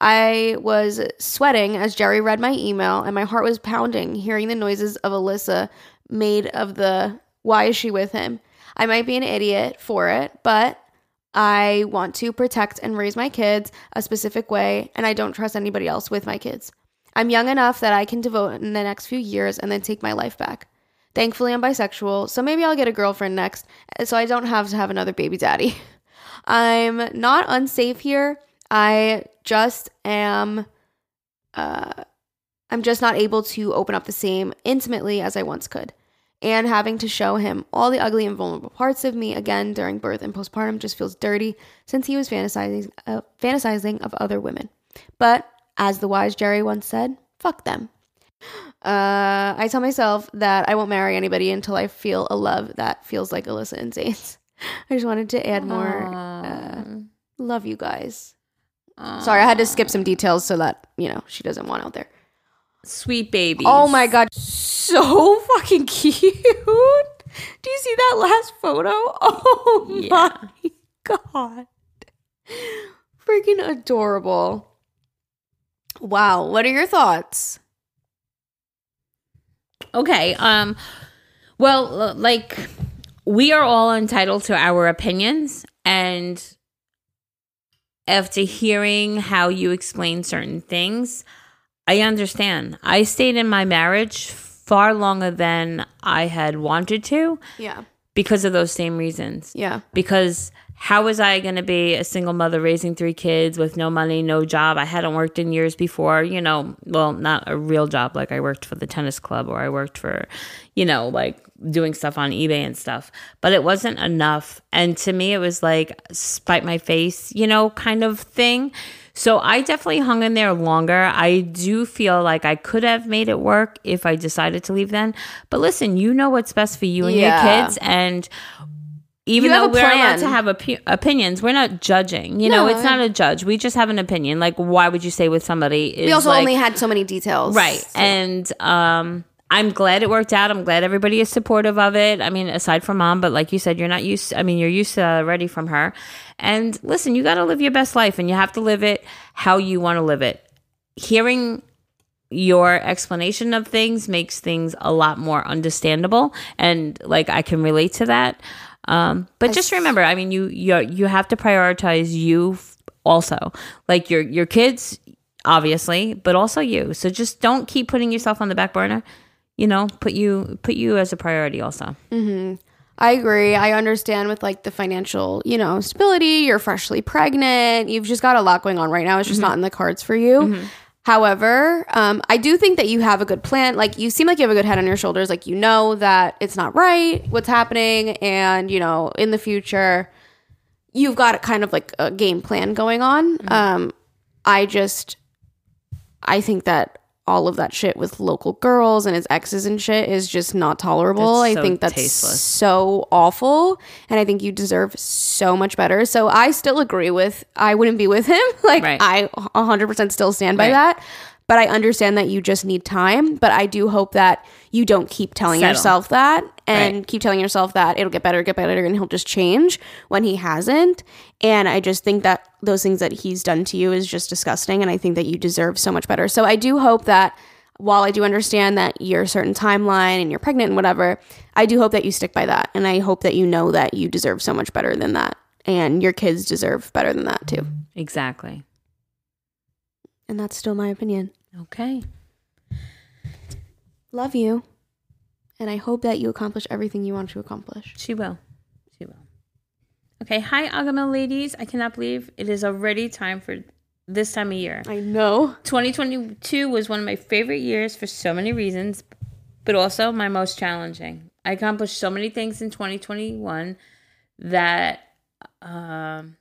I was sweating as Jerry read my email, and my heart was pounding hearing the noises of Alyssa made of the why is she with him? I might be an idiot for it, but I want to protect and raise my kids a specific way, and I don't trust anybody else with my kids. I'm young enough that I can devote in the next few years and then take my life back. Thankfully, I'm bisexual, so maybe I'll get a girlfriend next, so I don't have to have another baby daddy. <laughs> I'm not unsafe here. I just am uh I'm just not able to open up the same intimately as I once could. And having to show him all the ugly and vulnerable parts of me again during birth and postpartum just feels dirty since he was fantasizing uh, fantasizing of other women. But as the wise Jerry once said, fuck them. Uh, I tell myself that I won't marry anybody until I feel a love that feels like Alyssa and Zane's. <laughs> I just wanted to add more. Uh, love you guys. Sorry, I had to skip some details so that, you know, she doesn't want out there. Sweet baby. Oh my god, so <laughs> fucking cute. Do you see that last photo? <laughs> Oh Yeah. my god. Freaking adorable. Wow, what are your thoughts? Okay. Um well, like we are all entitled to our opinions and after hearing how you explain certain things, I understand. I stayed in my marriage far longer than I had wanted to Yeah. because of those same reasons. Yeah. because how was I going to be a single mother raising three kids with no money, no job? I hadn't worked in years before, you know, well, not a real job. Like I worked for the tennis club or I worked for, you know, like doing stuff on eBay and stuff, but it wasn't enough. And to me, it was like spite my face, you know, kind of thing. So I definitely hung in there longer. I do feel like I could have made it work if I decided to leave then. But listen, you know what's best for you and Yeah. your kids. And even though we're allowed to have opi- opinions, we're not judging. You know, it's not a judge. We just have an opinion. Like, why would you stay with somebody? We also like- only had so many details. right. And um, I'm glad it worked out. I'm glad everybody is supportive of it. I mean, aside from mom, but like you said, you're not used. I mean, you're used to already from her. And listen, you got to live your best life, and you have to live it how you want to live it. Hearing your explanation of things makes things a lot more understandable and like I can relate to that. Um, but just remember, I mean, you you you have to prioritize you f- also, like your your kids, obviously, but also you. So just don't keep putting yourself on the back burner. You know, put you put you as a priority also. Mm-hmm. I agree. I understand with like the financial, you know, stability. You're freshly pregnant. You've just got a lot going on right now. It's just not in the cards for you. However, um, I do think that you have a good plan. Like you seem like you have a good head on your shoulders. Like you know that it's not right what's happening, and you know in the future you've got kind of like a game plan going on. Um, I just I think that all of that shit with local girls and his exes and shit is just not tolerable. That's I so think that's tasteless. so awful and I think you deserve so much better. So I still agree with I wouldn't be with him. <laughs> Like Right. I 100% still stand by Right. that. But I understand that you just need time, but I do hope that you don't keep telling Settle. yourself that and Right. keep telling yourself that it'll get better, get better and he'll just change when he hasn't. And I just think that those things that he's done to you is just disgusting and I think that you deserve so much better. So I do hope that while I do understand that you're a certain timeline and you're pregnant and whatever, I do hope that you stick by that. And I hope that you know that you deserve so much better than that. And your kids deserve better than that too. Exactly. And that's still my opinion. Okay. Love you. And I hope that you accomplish everything you want to accomplish. She will. She will. Okay. Hi, Agahmil ladies. I cannot believe it is already time for this time of year. I know. 2022 was one of my favorite years for so many reasons, but also my most challenging. I accomplished so many things in 2021 that, um,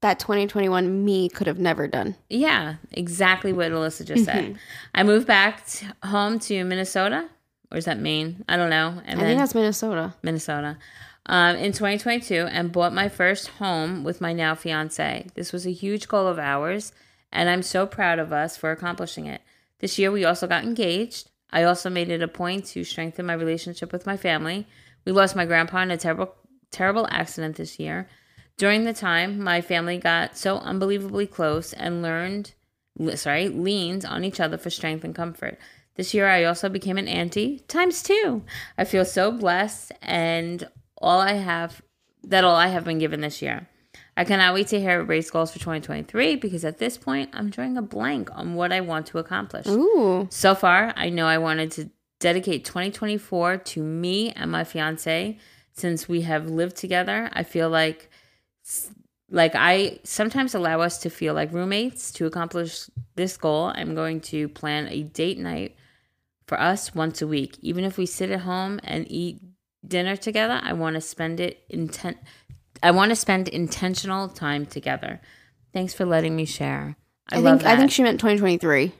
That 2021 me could have never done. yeah, exactly what Alyssa just said. I moved back t- home to Minnesota, or is that Maine? I don't know. And I think that's Minnesota. Minnesota, um, in 2022 and bought my first home with my now fiance. This was a huge goal of ours, and I'm so proud of us for accomplishing it. This year, we also got engaged. I also made it a point to strengthen my relationship with my family. We lost my grandpa in a terrible, terrible accident this year. During the time, my family got so unbelievably close and learned, sorry, leaned on each other for strength and comfort. This year, I also became an auntie times two. I feel so blessed, and all I have that all I have been given this year. I cannot wait to hear everybody's goals for 2023 because at this point, I'm drawing a blank on what I want to accomplish. Ooh. So far, I know I wanted to dedicate 2024 to me and my fiance since we have lived together. I feel like like I sometimes allow us to feel like roommates to accomplish this goal. I'm going to plan a date night for us once a week. Even if we sit at home and eat dinner together, I want to spend it intent I want to spend intentional time together. Thanks for letting me share. I, I, think. I think she meant 2023.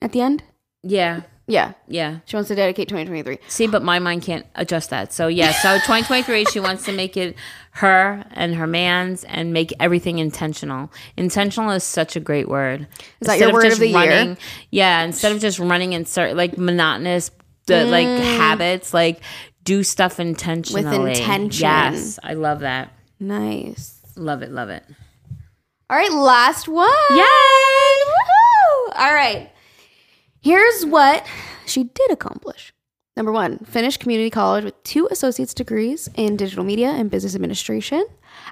At the end? yeah, Yeah. yeah. She wants to dedicate 2023. See, but my mind can't adjust that. So yeah, so <laughs> 2023, she wants to make it her and her man's and make everything intentional. Intentional is such a great word. Is that your word just of the year? Yeah, instead of just running in certain like monotonous, the like mm. habits, like do stuff intentionally. With intention. Yes, I love that. Nice. Love it. Love it. All right, last one. Yay! Woohoo! All right. Here's what she did accomplish. Number one, finished community college with two associate's degrees in digital media and business administration.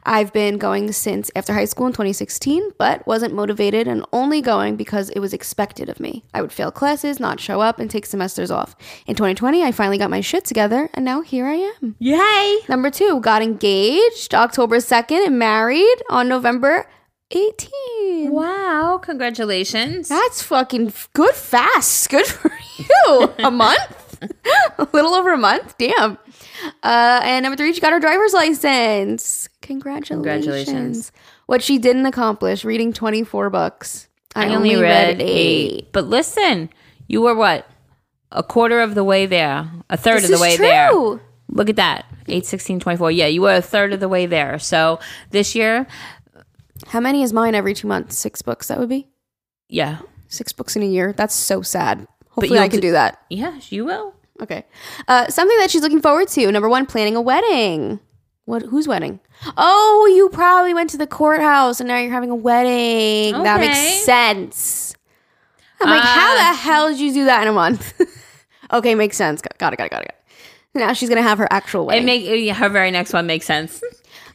I've been going since after high school in 2016, but wasn't motivated and only going because it was expected of me. I would fail classes, not show up, and take semesters off. In 2020, I finally got my shit together, and now here I am. Yay! Number two, got engaged October 2nd and married on November 18th. Wow! Congratulations. That's fucking good fast. Good for you. a <laughs> month? a little over a month? Damn. Uh, and number three, she got her driver's license. Congratulations. Congratulations. What she didn't accomplish, reading 24 books. I only read eight. But listen, you were what? A quarter of the way there. A third This of the is way true. there. Look at that. 8, 16, 24. Yeah, you were a third of the way there. So this year, How many is mine every two months? Six books, that would be? yeah. Six books in a year. That's so sad. Hopefully, I can do- do that. Yes, you will. Okay. Uh, something that she's looking forward to. Number one, planning a wedding. What? Whose wedding? Oh, you probably went to the courthouse and now you're having a wedding. That makes sense. I'm like, how the hell did you do that in a month? <laughs> okay, makes sense. Got it. got it, got it, got it. Now she's gonna have her actual It wedding. make her very next one makes sense. <laughs>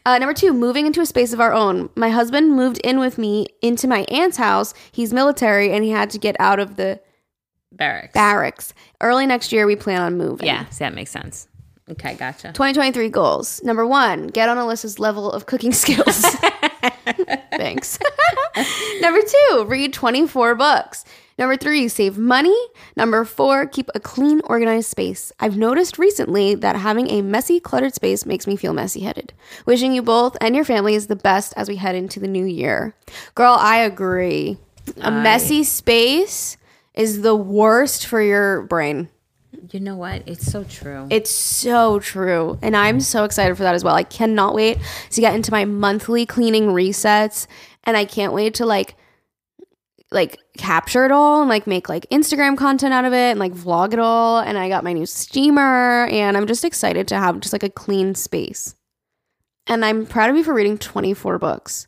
Uh, number two, moving into a space of our own. My husband moved in with me into my aunt's house. He's military and he had to get out of the Barracks. barracks. Early next year, we plan on moving. Yeah, see, that makes sense. Okay, gotcha. 2023 goals. Number one, get on Alyssa's level of cooking <laughs> skills. <laughs> Thanks. <laughs> Number two, read 24 books. Number three, save money. Number four, keep a clean, organized space. I've noticed recently that having a messy, cluttered space makes me feel messy headed. Wishing you both and your families the best as we head into the new year. Girl, I agree. A messy space is the worst for your brain. You know what? It's so true. It's so true. And I'm so excited for that as well. I cannot wait to get into my monthly cleaning resets and I can't wait to like like capture it all and like make like Instagram content out of it and like vlog it all and I got my new steamer and I'm just excited to have just like a clean space. And I'm proud of you for reading 24 books.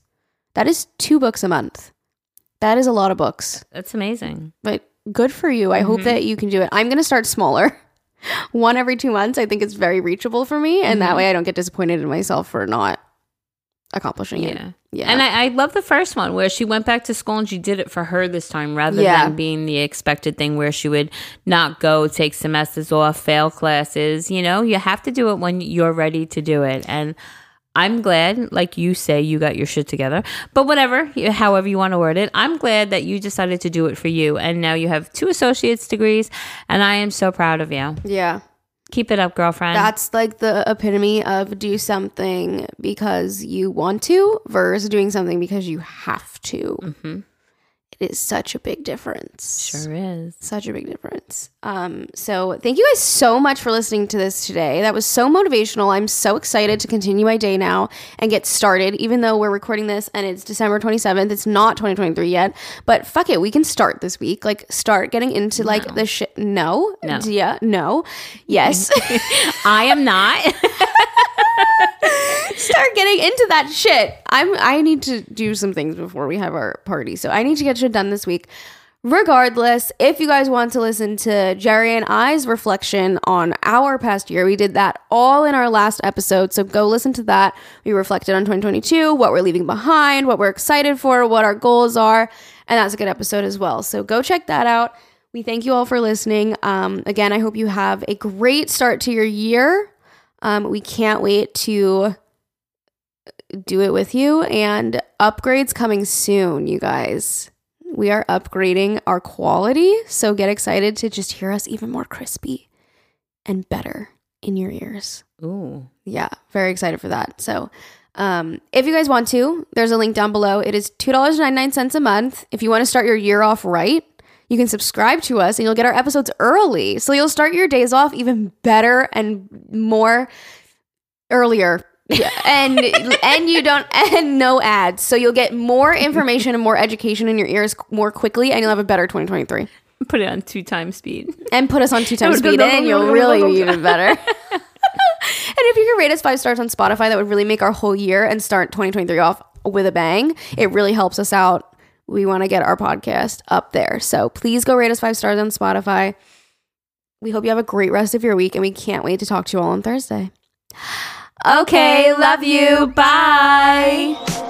That is 2 books a month. That is a lot of books That's amazing. but good for you. I hope mm-hmm. that you can do it. I'm going to start smaller. <laughs> One every two months. I think it's very reachable for me. And that mm-hmm. way I don't get disappointed in myself for not accomplishing it. Yeah. And I, I love the first one where she went back to school and she did it for her this time rather Yeah. than being the expected thing where she would not go, take semesters off, fail classes. You know, you have to do it when you're ready to do it. And I'm glad, like you say, you got your shit together. But whatever, however you want to word it, I'm glad that you decided to do it for you. And now you have two associate's degrees. And I am so proud of you. yeah. Keep it up, girlfriend. That's like the epitome of do something because you want to versus doing something because you have to. Mhm. It is such a big difference. sure is. Such a big difference. Um, so thank you guys so much for listening to this today. That was so motivational. I'm so excited to continue my day now and get started, even though we're recording this and it's December 27th. It's not 2023 yet, but fuck it. We can start this week. Like start getting into like the shit. No. No. Yeah. No. Yes. <laughs> I am not. <laughs> start getting into that shit. I'm I need to do some things before we have our party. So I need to get shit done this week. Regardless, if you guys want to listen to Jerry and I's reflection on our past year, we did that all in our last episode. So go listen to that. We reflected on 2022, what we're leaving behind, what we're excited for, what our goals are. And that's a good episode as well. So go check that out. We thank you all for listening. Um, again, I hope you have a great start to your year. Um, we can't wait to do it with you and upgrades coming soon, you guys. We are upgrading our quality, so get excited to just hear us even more crispy and better in your ears. Ooh. Yeah, very excited for that. So, um, if you guys want to, there's a link down below. It is $2.99 a month. If you want to start your year off right, you can subscribe to us and you'll get our episodes early. So you'll start your days off even better and more earlier. Yeah, and and you don't <laughs> and no ads. So you'll get more information and more education in your ears more quickly and you'll have a better 2023. Put it on two times speed. And put us on two times <laughs> speed and you'll really be even better. <laughs> and if you could rate us five stars on Spotify, that would really make our whole year and start 2023 off with a bang. It really helps us out. We want to get our podcast up there. So please go rate us five stars on Spotify. We hope you have a great rest of your week and we can't wait to talk to you all on Thursday. Okay, love you. Bye.